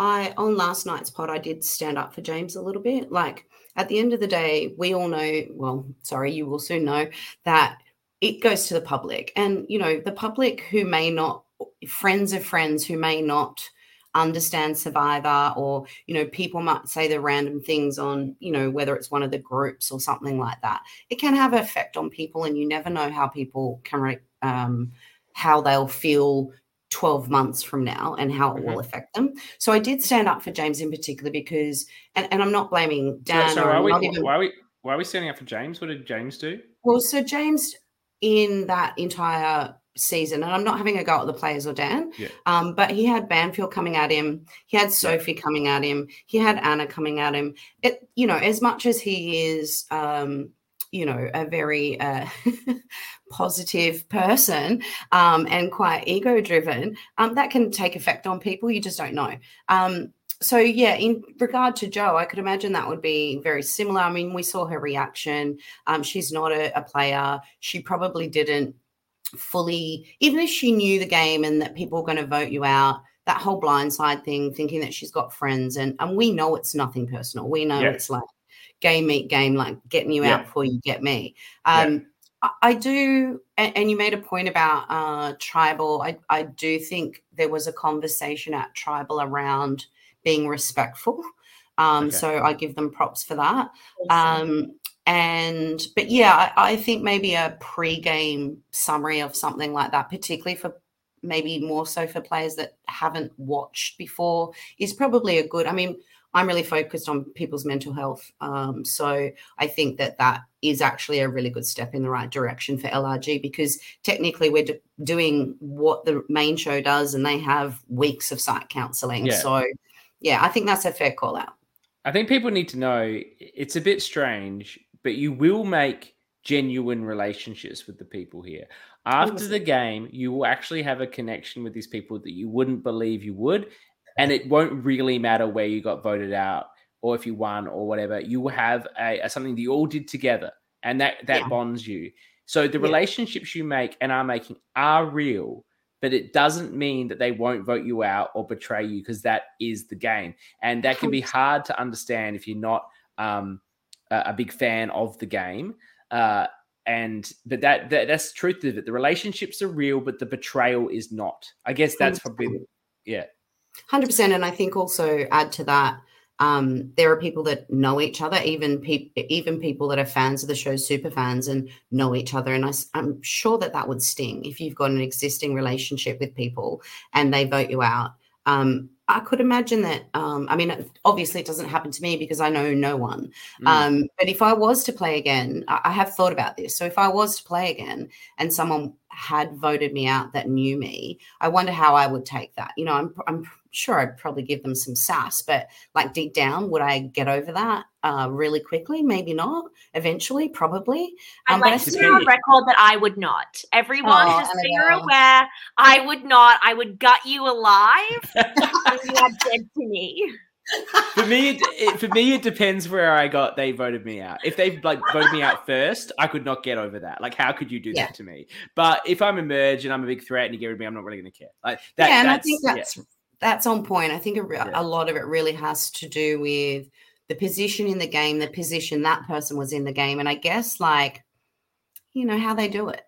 I on last night's pod, I did stand up for James a little bit. Like at the end of the day, we all know, well, sorry, you will soon know that it goes to the public. And, you know, the public who may not, friends of friends who may not understand Survivor, or, you know, people might say the random things on, you know, whether it's one of the groups or something like that. It can have an effect on people, and you never know how people can, um, how they'll feel 12 months from now and how it mm-hmm. will affect them. So I did stand up for James in particular because, and, and I'm not blaming Dan. So, so are we, even, why, are we, why are we standing up for James? What did James do? Well, so James in that entire season, and I'm not having a go at the players or Dan, yeah. um, but he had Banfield coming at him, he had Sophie yeah. coming at him, he had Anna coming at him. It, you know, as much as he is, um, you know, a very uh, positive person um, and quite ego driven, um, that can take effect on people. You just don't know. Um, so yeah, in regard to Joe, I could imagine that would be very similar. I mean, we saw her reaction. Um, she's not a, a player. She probably didn't fully, even if she knew the game and that people were going to vote you out, that whole blindside thing, thinking that she's got friends, and and we know it's nothing personal. We know it's like game meet game, like getting you yeah. out before you get me. Um, yeah. I do, and you made a point about uh, tribal. I, I do think there was a conversation at tribal around being respectful. Um, okay. So I give them props for that. Awesome. Um, and but yeah, I, I, think maybe a pre-game summary of something like that, particularly for maybe more so for players that haven't watched before, is probably a good. I mean, I'm really focused on people's mental health. Um, so I think that that is actually a really good step in the right direction for LRG because technically we're do- doing what the main show does and they have weeks of site counseling. Yeah. So yeah, I think that's a fair call out. I think people need to know it's a bit strange, but you will make genuine relationships with the people here. After the game, you will actually have a connection with these people that you wouldn't believe you would and it won't really matter where you got voted out or if you won or whatever. You will have a, a something that you all did together, and that that yeah. bonds you. So the yeah. relationships you make and are making are real, but it doesn't mean that they won't vote you out or betray you because that is the game, and that can be hard to understand if you're not um, a, a, big fan of the game. Uh, and but that, that that's the truth of it. The relationships are real, but the betrayal is not. I guess that's probably yeah. Hundred percent, and I think also add to that, um, there are people that know each other, even people, even people that are fans of the show, super fans, and know each other. And I, I'm sure that that would sting if you've got an existing relationship with people and they vote you out. Um, I could imagine that. Um, I mean, obviously, it doesn't happen to me because I know no one. Mm. Um, but if I was to play again, I, I have thought about this. So if I was to play again and someone had voted me out that knew me, I wonder how I would take that. You know, I'm, I'm sure I'd probably give them some sass, but like deep down, would I get over that uh, really quickly? Maybe not. Eventually, probably. I'd um, like to on record that I would not. Everyone, oh, just so you're aware, I would not. I would gut you alive if you are dead to me. for me, it, it, for me, it depends where I got. They voted me out. If they like voted me out first, I could not get over that. Like, how could you do yeah. that to me? But if I'm emerged and I'm a big threat and you get rid of me, I'm not really going to care. Like that. Yeah, and I think that's yeah that's on point. I think a, yeah. a lot of it really has to do with the position in the game, the position that person was in the game, and I guess like you know how they do it.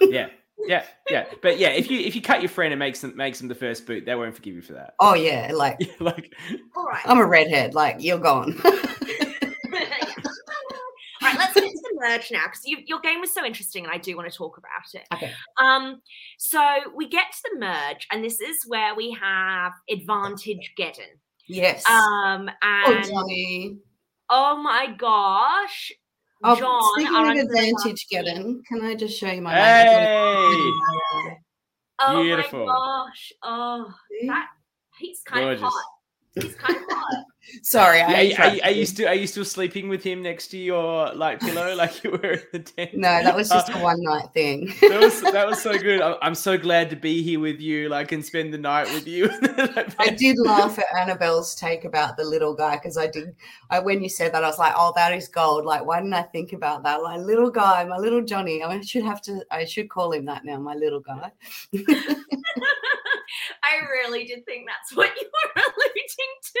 yeah, yeah, yeah. But yeah, if you if you cut your friend and makes them makes them the first boot, they won't forgive you for that. Oh yeah, like like all right. I'm a redhead. Like you're gone. all right, let's get to the merge now because you, your game was so interesting, and I do want to talk about it. Okay. Um, so we get to the merge, and this is where we have advantage Geddon. Yes. Um, oh, and Johnny. oh my gosh, Oh, John, speaking our of advantage, Geddon, can I just show you my Hey! oh Beautiful. my gosh, oh that he's kind Gorgeous. of hot. He's kind of hot. Sorry, I are, you- are, are you you. still are you still sleeping with him next to your like pillow like you were in the tent? No, that was just Uh, a one night thing. that was that was so good. I- I'm so glad to be here with you, like, and spend the night with you. I did laugh at Annabel's take about the little guy because I did. I when you said that, I was like, "Oh, that is gold." Like, why didn't I think about that? Like, little guy, my little Johnny. I should have to. I should call him that now, my little guy. I really did think that's what you were alluding to.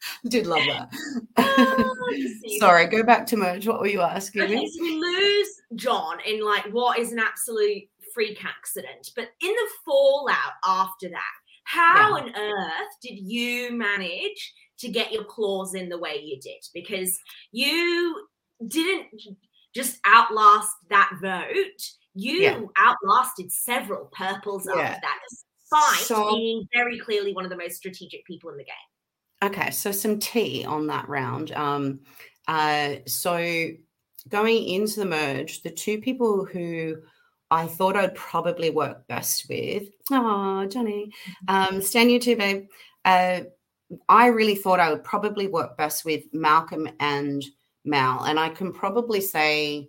did love that. Oh. Sorry, go back to merge. What were you asking Okay, me? so we lose John in like what is an absolute freak accident. But in the fallout after that, how on earth did you manage to get your claws in the way you did? Because you didn't just outlast that vote, you Yeah. outlasted several purples Yeah. after that, despite So- being very clearly one of the most strategic people in the game. Okay, so some tea on that round. Um, uh, so going into the merge, the two people who I thought I'd probably work best with, oh Johnny, um, Stan, you too, babe. Uh, I really thought I would probably work best with Malcolm and Mal, and I can probably say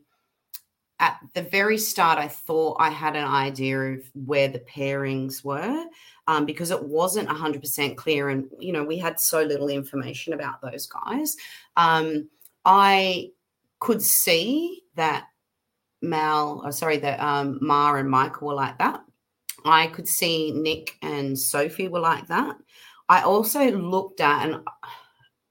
at the very start, I thought I had an idea of where the pairings were um, because it wasn't 100% clear. And, you know, we had so little information about those guys. Um, I could see that Mal, or sorry, that um, Ma and Michael were like that. I could see Nick and Sophie were like that. I also looked at, and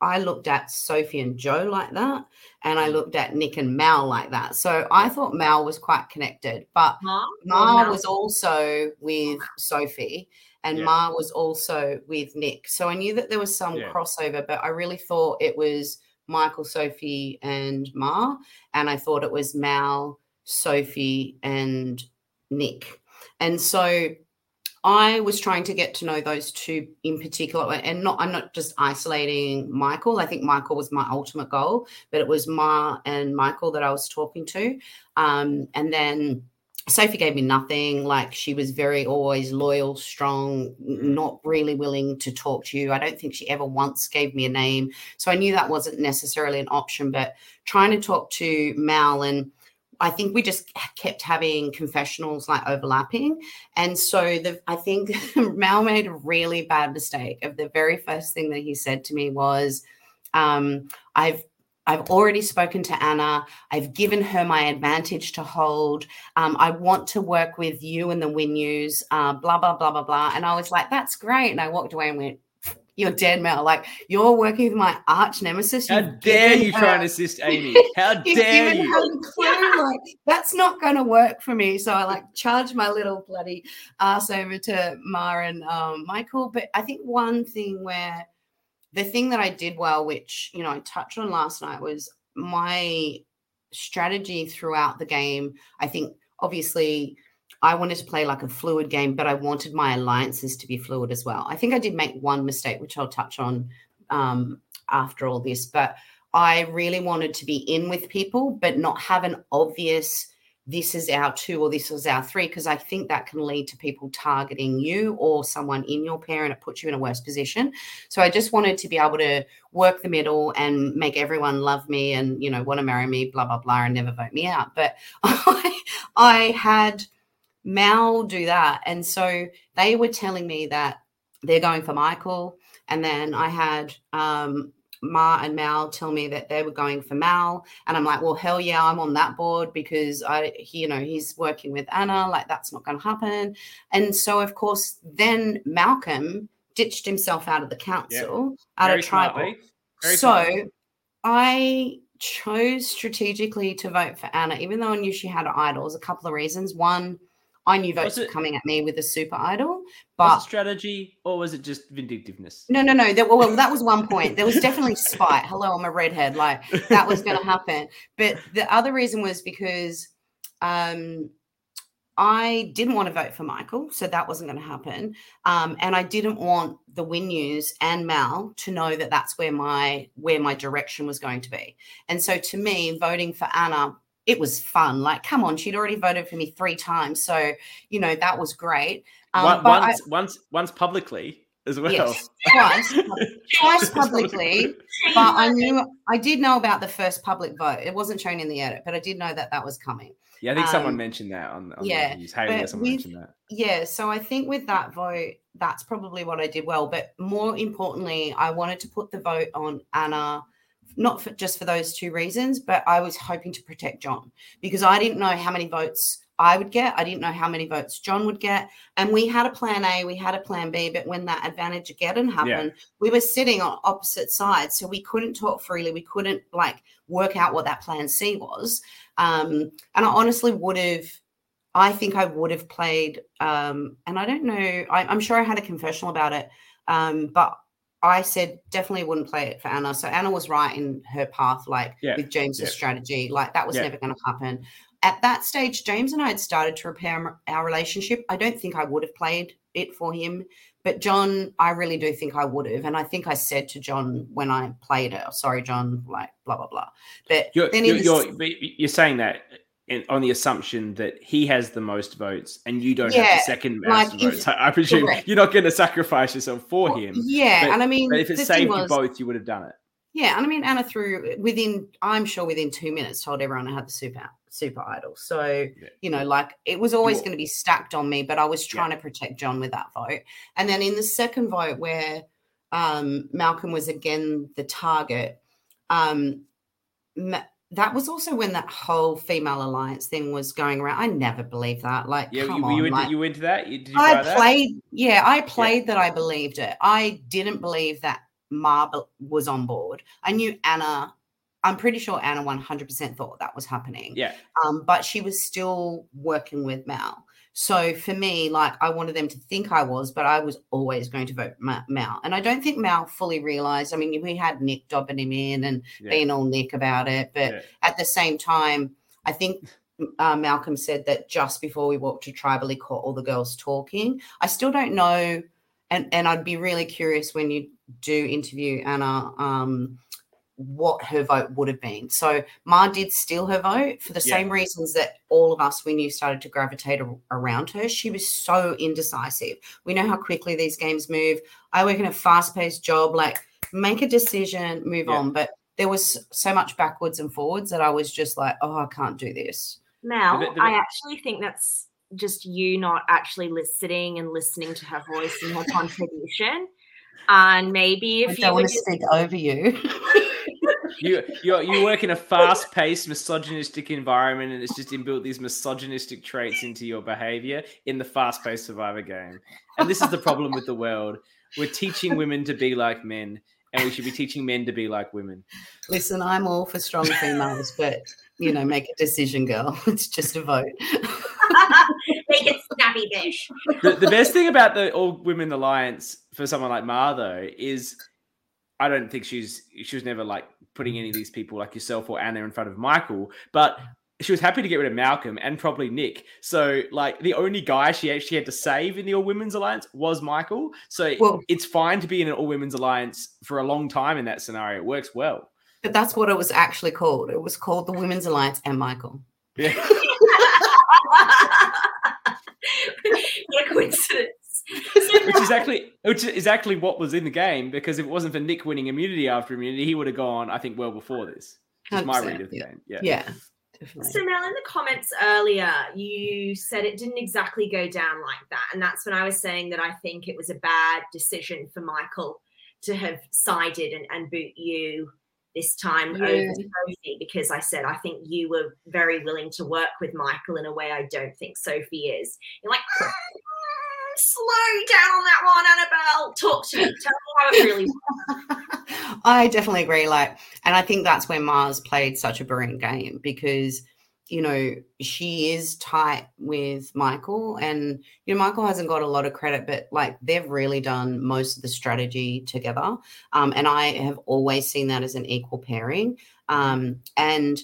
I looked at Sophie and Joe like that, and I mm. looked at Nick and Mal like that. So I thought Mal was quite connected, but? Ma Mal. was also with Sophie, and Yeah. Ma was also with Nick. So I knew that there was some Yeah. crossover, but I really thought it was Michael, Sophie, and Ma, and I thought it was Mal, Sophie, and Nick. And so I was trying to get to know those two in particular, and not I'm not just isolating Michael. I think Michael was my ultimate goal, but it was Ma and Michael that I was talking to. Um, and then Sophie gave me nothing. Like she was very always loyal, strong, not really willing to talk to you. I don't think she ever once gave me a name. So I knew that wasn't necessarily an option, but trying to talk to Mal and I think we just kept having confessionals like overlapping. And so the, I think Mal made a really bad mistake of the very first thing that he said to me was, um, I've I've already spoken to Anna. I've given her my advantage to hold. Um, I want to work with you and the Winyus, uh, blah, blah, blah, blah, blah. And I was like, that's great. And I walked away and went, you're dead, Mel. Like, you're working with my arch nemesis. How You've dare you her- try and assist Amy? How dare you? clue, like, that's not going to work for me. So I like charge my little bloody ass over to Ma and um, Michael. But I think one thing where the thing that I did well, which you know I touched on last night, was my strategy throughout the game. I think obviously I wanted to play like a fluid game, but I wanted my alliances to be fluid as well. I think I did make one mistake, which I'll touch on um, after all this, but I really wanted to be in with people, but not have an obvious this is our two or this is our three, because I think that can lead to people targeting you or someone in your pair and it puts you in a worse position. So I just wanted to be able to work the middle and make everyone love me and, you know, want to marry me, blah, blah, blah, and never vote me out. But I, I had Mal do that. And so they were telling me that they're going for Michael. And then I had um, Ma and Mal tell me that they were going for Mal. And I'm like, well, hell yeah, I'm on that board because I, he, you know, he's working with Anna. Like, that's not going to happen. And so, of course, then Malcolm ditched himself out of the council, out Very of tribal. So. I chose strategically to vote for Anna, even though I knew she had idols. A couple of reasons. One, I knew votes Was were coming at me with a super idol, was but it strategy or was it just vindictiveness? no, no, no. That, well, that was one point. There was definitely spite. Hello, I'm a redhead. Like that was going to happen. But the other reason was because um, I didn't want to vote for Michael, so that wasn't going to happen. Um, and I didn't want the Win News and Mal to know that that's where my where my direction was going to be. And so, to me, voting for Anna, it was fun. Like, come on, she'd already voted for me three times, so you know that was great. Um, One- but I- once, once, once publicly as well. Yes, twice, twice publicly. but I knew I did know about the first public vote. It wasn't shown in the edit, but I did know that that was coming. Yeah, I think someone Um, mentioned that on, on yeah, the news. Haley or someone with- mentioned that. Yeah, so I think with that vote, that's probably what I did well. But more importantly, I wanted to put the vote on Anna, not for, just for those two reasons, but I was hoping to protect John because I didn't know how many votes I would get. I didn't know how many votes John would get. And we had a plan A, we had a plan B, but when that advantage again happened, we were sitting on opposite sides. So we couldn't talk freely. We couldn't like work out what that plan C was. Um, and I honestly would have I think I would have played, um, and I don't know, I, I'm sure I had a confessional about it, um, but I said definitely wouldn't play it for Anna. So Anna was right in her path, like Yeah, with James's yeah. strategy, like that was Yeah. never going to happen. At that stage, James and I had started to repair our relationship. I don't think I would have played it for him, but John, I really do think I would have. And I think I said to John when I played it, oh, sorry, John, like blah, blah, blah. But You're, then you're, you're, but you're saying that in, on the assumption that he has the most votes and you don't have the second most if- votes. I I presume correct. you're not going to sacrifice yourself for Well, him. Yeah, But- and I mean, if it saved was, you both, you would have done it. Yeah, and I mean Anna threw within I'm sure within two minutes told everyone I had the super super idol. So Yeah. you know, like it was always going to be stacked on me, but I was Yeah. trying to protect John with that vote. And then in the second vote where um Malcolm was again the target, um Ma- that was also when that whole female alliance thing was going around. I never believed that. Like, Yeah, come you, on, you, into, like, you into that? You, did you I that? played, yeah, I played that I believed it. I didn't believe that Marble was on board. I knew Anna, I'm pretty sure Anna 100% thought that was happening. Yeah, Um, but she was still working with Mal. So for me, like, I wanted them to think I was, but I was always going to vote Ma- Mal. And I don't think Mal fully realized. I mean, we had Nick dobbing him in and yeah, being all Nick about it. But yeah. at the same time, I think uh, Malcolm said that just before we walked to tribal, he caught all the girls talking. I still don't know, and and I'd be really curious when you do interview Anna. Um, what her vote would have been. So Ma did steal her vote for the Yeah. same reasons that all of us we knew started to gravitate around her. She was so indecisive. We know how quickly these games move. I work in a fast-paced job. Like make a decision, move Yeah. on. But there was so much backwards and forwards that I was just like, oh, I can't do this. Mel, The bit- the I actually think that's just you not actually listening and listening to her voice and her contribution. And maybe I if you don't would want to just, speak over you. You you you work in a fast-paced, misogynistic environment, and it's just inbuilt these misogynistic traits into your behavior in the fast-paced Survivor game. And this is the problem with the world. We're teaching women to be like men, and we should be teaching men to be like women. Listen, I'm all for strong females, but you know, make a decision, girl. It's just a vote. make it snappy bish. The, the best thing about the All Women Alliance for someone like Mar, though, is I don't think she's she was never like putting any of these people like yourself or Anna in front of Michael, but she was happy to get rid of Malcolm and probably Nick. So like the only guy she actually had to save in the All Women's Alliance was Michael. So Well- it's fine to be in an All Women's Alliance for a long time in that scenario. It works well. But that's what it was actually called. It was called the Women's Alliance and Michael. Yeah. what a coincidence. Which is actually which is exactly what was in the game because if it wasn't for Nick winning immunity after immunity, he would have gone, I think, well before this. Just my 100%, read of the yeah. game. Yeah. Yeah, definitely. So Mel, in the comments earlier, you said it didn't exactly go down like that, and that's when I was saying that I think it was a bad decision for Michael to have sided and, and boot you this time over Sophie because I said I think you were very willing to work with Michael in a way I don't think Sophie is. You're like, "Mm, slow down on that one, Annabel. Talk to me. Tell me how it really I definitely agree. Like, and I think that's where Mars played such a brilliant game because you know, she is tight with Michael, and you know, Michael hasn't got a lot of credit, but like they've really done most of the strategy together. Um, and I have always seen that as an equal pairing. Um, and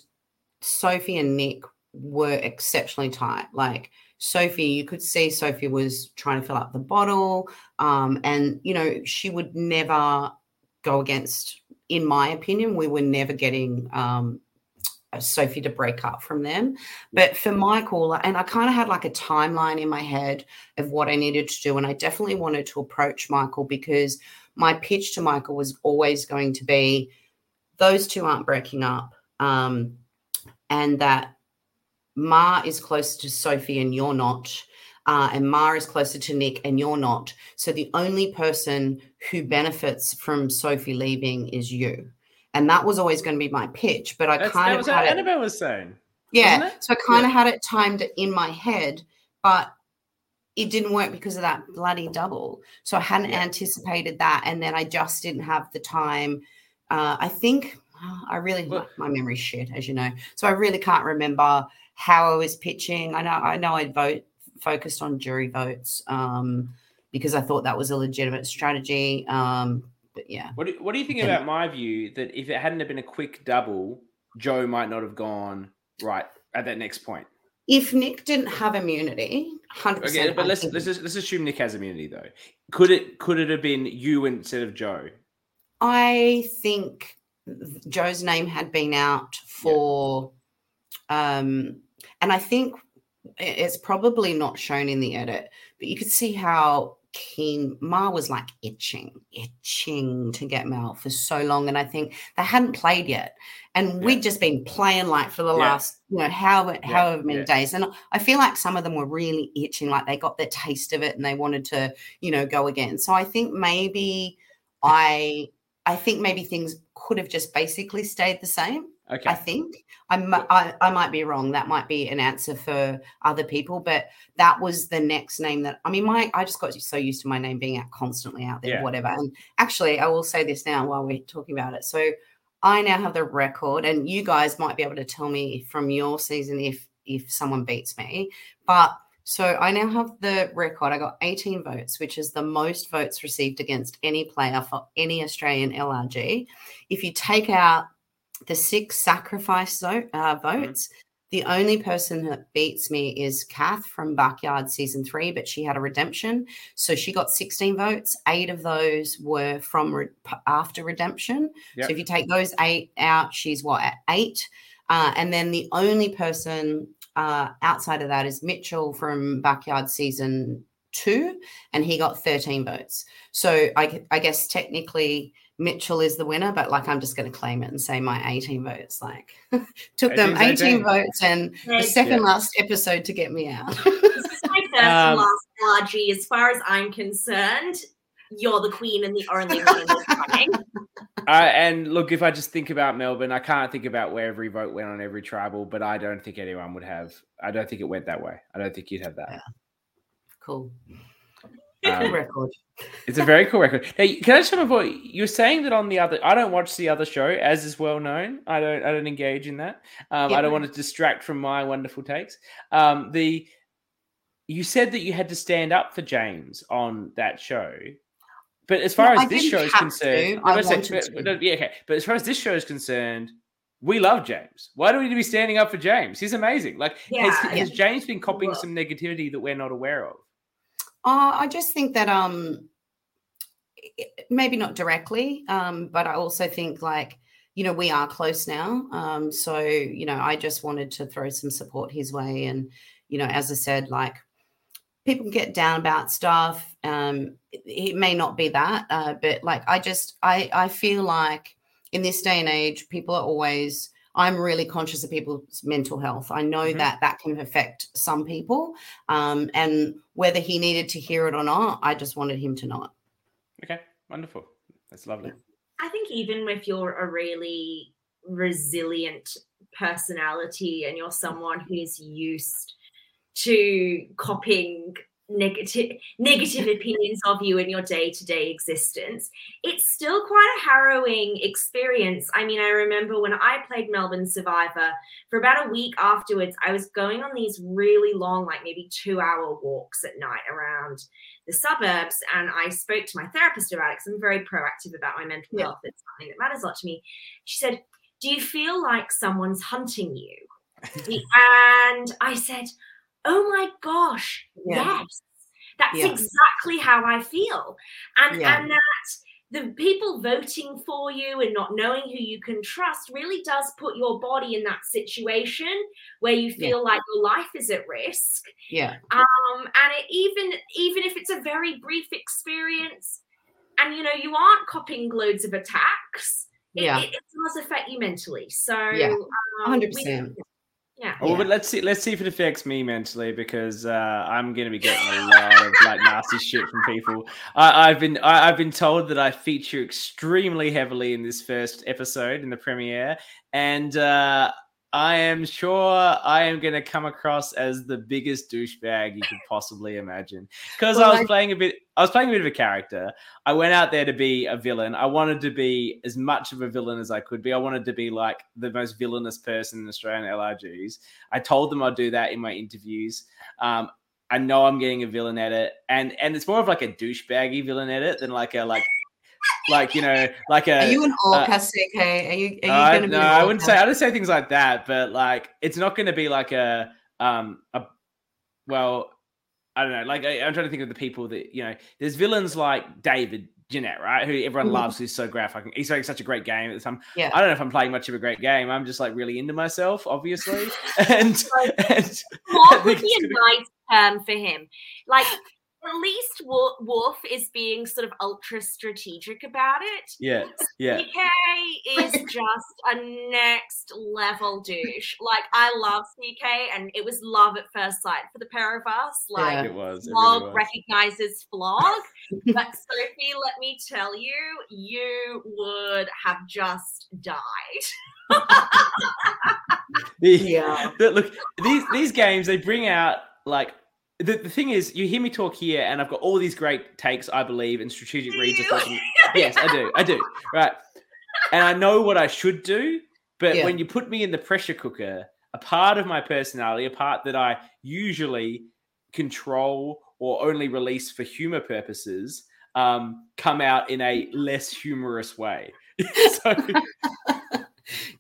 Sophie and Nick were exceptionally tight. Like Sophie, you could see Sophie was trying to fill up the bottle, um, and you know, she would never go against. In my opinion, we were never getting um, Sophie to break up from them. But for Michael, and I kind of had like a timeline in my head of what I needed to do. And I definitely wanted to approach Michael because my pitch to Michael was always going to be those two aren't breaking up. Um, and that Ma is closer to Sophie and you're not. Uh, and Ma is closer to Nick and you're not. So the only person who benefits from Sophie leaving is you and that was always going to be my pitch. But I That's, kind of had Annabel was saying. Yeah, so I kind yeah. of had it timed in my head, but it didn't work because of that bloody double. So I hadn't yeah. anticipated that, and then I just didn't have the time. Uh, I think I really well, my memory shit, as you know. So I really can't remember how I was pitching. I know I know I vote focused on jury votes um, because I thought that was a legitimate strategy. Um, but yeah. What do, what do you think about my view that if it hadn't have been a quick double, Joe might not have gone right at that next point? If Nick didn't have immunity, hundred Okay, but let's let's just, let's assume Nick has immunity though. Could it could it have been you instead of Joe? I think Joe's name had been out for. Um, and I think it's probably not shown in the edit, but you could see how keen. Ma was like itching, itching to get Mel for so long. And I think they hadn't played yet. And yeah. we'd just been playing like for the yeah. last, you know, however, yeah. however many days. And I feel like some of them were really itching, like they got the taste of it and they wanted to, you know, go again. So I think maybe I I think maybe things could have just basically stayed the same. Okay. I think I'm, I, I might be wrong. That might be an answer for other people, but that was the next name that I mean, my I just got so used to my name being out constantly out there, yeah. whatever. And actually, I will say this now while we're talking about it. So I now have the record, and you guys might be able to tell me from your season if if someone beats me. But so I now have the record. I got 18 votes, which is the most votes received against any player for any Australian LRG. If you take out the six sacrifice uh, mm-hmm. votes. Mm-hmm. The only person that beats me is Kath from Backyard season three, but she had a redemption. So she got 16 votes. Eight of those were from re- after redemption. Yep. So if you take those eight out, she's what, at eight? Uh, and then the only person uh, outside of that is Mitchell from Backyard season two, and he got 13 votes. So I, I guess technically Mitchell is the winner, but like I'm just going to claim it and say my 18 votes. Like took them 18, 18 votes and the second yeah. last episode to get me out. this is my first um, last LRG. As far as I'm concerned, you're the queen and the only one running. Uh, and look, if I just think about Melbourne, I can't think about where every vote went on every tribal, but I don't think anyone would have. I don't think it went that way. I don't think you'd have that. Yeah. Cool. Um, record. It's a very cool record. Hey, can I just have a You're saying that on the other. I don't watch the other show, as is well known. I don't. I don't engage in that. Um, yeah. I don't want to distract from my wonderful takes. Um, the you said that you had to stand up for James on that show, but as far no, as this show is concerned, no, say, but, yeah, okay. But as far as this show is concerned, we love James. Why do we need to be standing up for James? He's amazing. Like, yeah, has, yeah. has James been copying well, some negativity that we're not aware of? Uh, I just think that um, maybe not directly, um, but I also think like you know we are close now. Um, so you know I just wanted to throw some support his way, and you know as I said, like people get down about stuff. Um, it may not be that, uh, but like I just I I feel like in this day and age, people are always I'm really conscious of people's mental health. I know mm-hmm. that that can affect some people. Um, and whether he needed to hear it or not, I just wanted him to not. Okay, wonderful. That's lovely. I think even if you're a really resilient personality and you're someone who's used to copying negative negative opinions of you in your day-to-day existence. It's still quite a harrowing experience. I mean i remember when i played melbourne survivor for about a week afterwards i was going on these really long like maybe two hour walks at night around the suburbs and i spoke to my therapist about it because i'm very proactive about my mental Yeah. health. It's something that matters a lot to me. She said do you feel like someone's hunting you? And i said oh my gosh Yeah. yes that's Yeah. exactly how i feel and Yeah. and that the people voting for you and not knowing who you can trust really does put your body in that situation where you Yeah. feel like your life is at risk Yeah. um and it, even even if it's a very brief experience and you know you aren't copying loads of attacks it, Yeah. it, it does affect you mentally so Yeah. um, hundred we- percent. Yeah Oh, Yeah. but let's see. Let's see if it affects me mentally because uh, I'm going to be getting a lot of like nasty shit from people. I, I've been I, I've been told that I feature extremely heavily in this first episode in the premiere, and uh, I am sure I am going to come across as the biggest douchebag you could possibly imagine. Because Well, I was I- playing a bit. I was playing a bit of a character. I went out there to be a villain. I wanted to be as much of a villain as I could be. I wanted to be like the most villainous person in Australian LRGs. I told them I'd do that in my interviews. Um, I know I'm getting a villain edit, and and it's more of like a douchebaggy villain edit than like a like like you know like a. Are you an uh, orca, CK? Are you? Are you to be? no, an I wouldn't say I wouldn't say things like that, but like it's not going to be like a um a well, I don't know. Like I, I'm trying to think of the people that you know. There's villains like David Genat, right? Who everyone Mhm. loves. Who's so graphic. He's making such a great game at the time. Yeah. I don't know if I'm playing much of a great game. I'm just like really into myself, obviously, and and I would be a nice term for him. Like, at least Wolf is being sort of ultra strategic about it. yeah, yeah. CK is just a next level douche. Like, I love CK, and it was love at first sight for the pair of us. Like, Yeah. It was. It Flog really was. recognizes Flog. but Sophie, let me tell you, you would have just died. The- Yeah. the- look, these these games they bring out like the, the thing is you hear me talk here and I've got all these great takes I believe and strategic Do reads. of you? yes, I do, I do, right. And I know what I should do, but Yeah. when you put me in the pressure cooker, a part of my personality, a part that I usually control or only release for humor purposes, um, come out in a less humorous way. so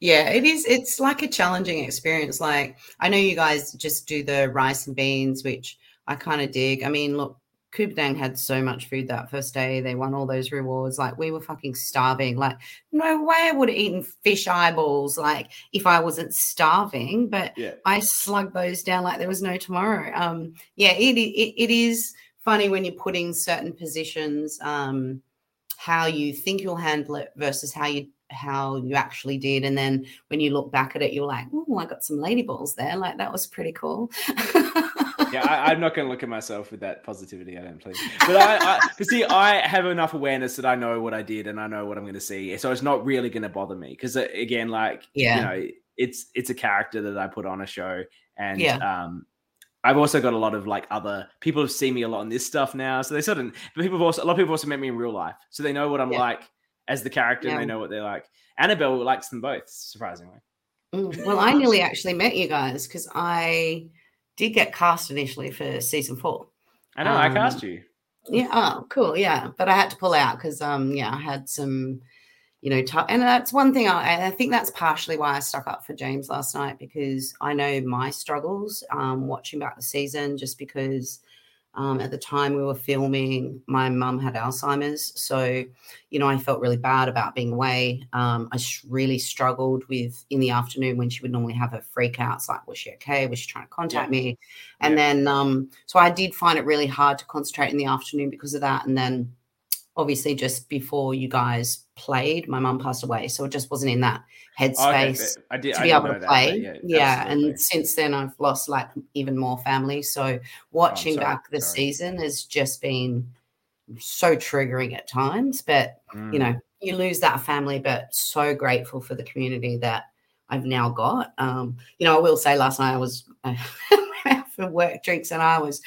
yeah, it is. It's like a challenging experience. Like I know you guys just do the rice and beans, which I kind of dig. I mean, look, Kupdang had so much food that first day. They won all those rewards. Like we were fucking starving. Like no way I would have eaten fish eyeballs. Like if I wasn't starving, but yeah. I slugged those down like there was no tomorrow. Um, yeah, it, it it is funny when you're putting certain positions, um, how you think you'll handle it versus how you how you actually did, and then when you look back at it, you're like, oh, I got some lady balls there. Like that was pretty cool. yeah, I, I'm not going to look at myself with that positivity. I don't please. But I, I, but see, I have enough awareness that I know what I did and I know what I'm going to see, so it's not really going to bother me. Because again, like Yeah. you know, it's it's a character that I put on a show, and Yeah. um, I've also got a lot of like other people have seen me a lot in this stuff now, so they sort of. But people have also a lot of people also met me in real life, so they know what I'm Yeah. like as the character, and they know what they're like. Annabel likes them both, surprisingly. Well, I nearly actually met you guys because I did get cast initially for season four. I know I Um, cast you. Yeah. Oh, cool. Yeah, but I had to pull out because um, yeah, I had some, you know, tou- and that's one thing. I, I think that's partially why I stuck up for James last night because I know my struggles um, watching back the season. Just because um, at the time we were filming, my mum had Alzheimer's, so you know I felt really bad about being away. Um, I really struggled with in the afternoon when she would normally have her freakouts, like was she okay? Was she trying to contact me? And Yeah. then um, so I did find it really hard to concentrate in the afternoon because of that. And then obviously just before you guys played, my mum passed away, so it just wasn't in that Oh, Okay, headspace I did. to be able to that, play. yeah, yeah, and since then I've lost like even more family. So watching sorry, back the sorry. season has just been so triggering at times. But you Mm. know, you lose that family, but so grateful for the community that I've now got. Um, you know, I will say last night I was out for work drinks and I was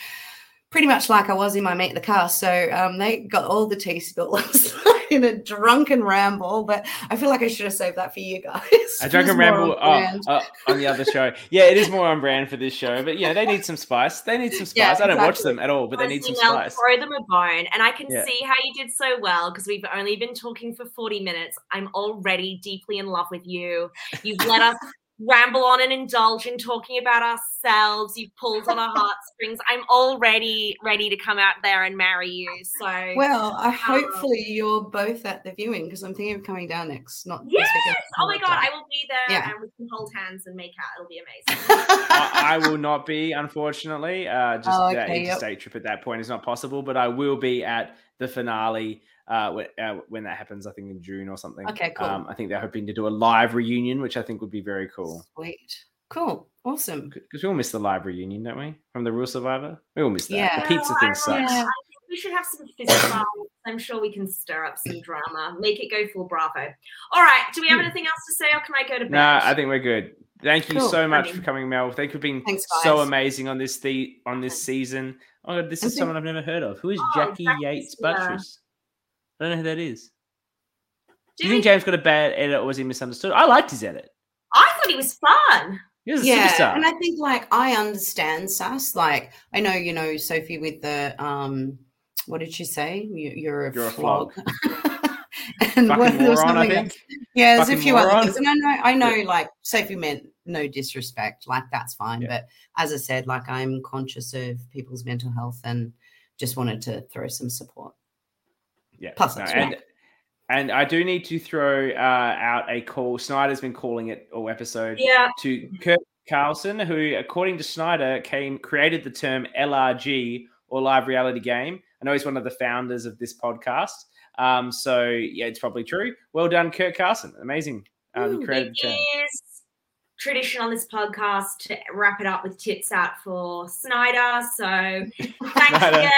pretty much like I was in my Meet the car. So um, they got all the tea spills in a drunken ramble, but I feel like I should have saved that for you guys. A drunken ramble oh, uh, on the other show. Yeah, it is more on brand for this show, but yeah, they need some spice. They need some spice. Yeah, I don't watch them at all, but they need some spice. Throw them a bone, and I can yeah. see how you did so well because we've only been talking for forty minutes. I'm already deeply in love with you. You've let us ramble on and indulge in talking about ourselves. You've pulled on our heartstrings. I'm already ready to come out there and marry you. So, well, I, um, hopefully you're both at the viewing because I'm thinking of coming down next. Not yes. Oh my god, I will be there, yeah. and we can hold hands and make out. It'll be amazing. I, I, will not be, unfortunately. Uh, just oh, okay, that interstate yep. trip at that point is not possible, but I will be at the finale uh, when, uh, when that happens, I think in June or something. Okay, cool. Um, I think they're hoping to do a live reunion, which I think would be very cool. Sweet. Cool. Awesome. Because we all miss the live reunion, don't we? From the Real Survivor? We all miss that. Yeah. The pizza thing sucks. Yeah. we should have some fist I'm sure we can stir up some drama. Make it go full bravo. All right. Do we have hmm. anything else to say or can I go to bed? No, I think we're good. Thank you cool. so much for coming, Mel. Thank you for being Thanks, so amazing on this the on this season. Oh, this is someone I've never heard of. Who is oh, Jackie Yates Buttress? I don't know who that is. Do, Do you think James got a bad edit or was he misunderstood? I liked his edit. I thought he was fun. He was yeah, superstar. and I think like I understand Sass. Like I know you know Sophie with the um, what did she say? You, are a you're flog. A flog. and what, moron, there was something else. Yeah, there's Fucking a few moron. other things, and I know I know yeah. like Sophie meant no disrespect, like that's fine. Yeah. But as I said, like I'm conscious of people's mental health and just wanted to throw some support. Yeah. Plus, no, and and I do need to throw uh, out a call. Schneider's been calling it all episode. Yeah. To Kurt Carlson, who, according to Schneider, came created the term LRG or live reality game. I know he's one of the founders of this podcast. Um, so yeah, it's probably true. Well done, Kurt Carlson. Amazing. Um, Ooh, created it is tradition on this podcast to wrap it up with tits out for Schneider. So thanks again.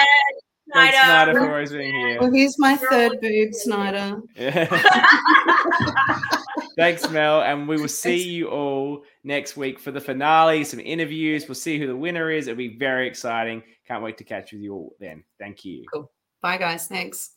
Schneider. Thanks, Schneider, for always being here. Well, here's my third boob, Schneider. Yeah. Thanks, Mel. And we will see you all next week for the finale, some interviews. We'll see who the winner is. It'll be very exciting. Can't wait to catch with you all then. Thank you. Cool. Bye, guys. Thanks.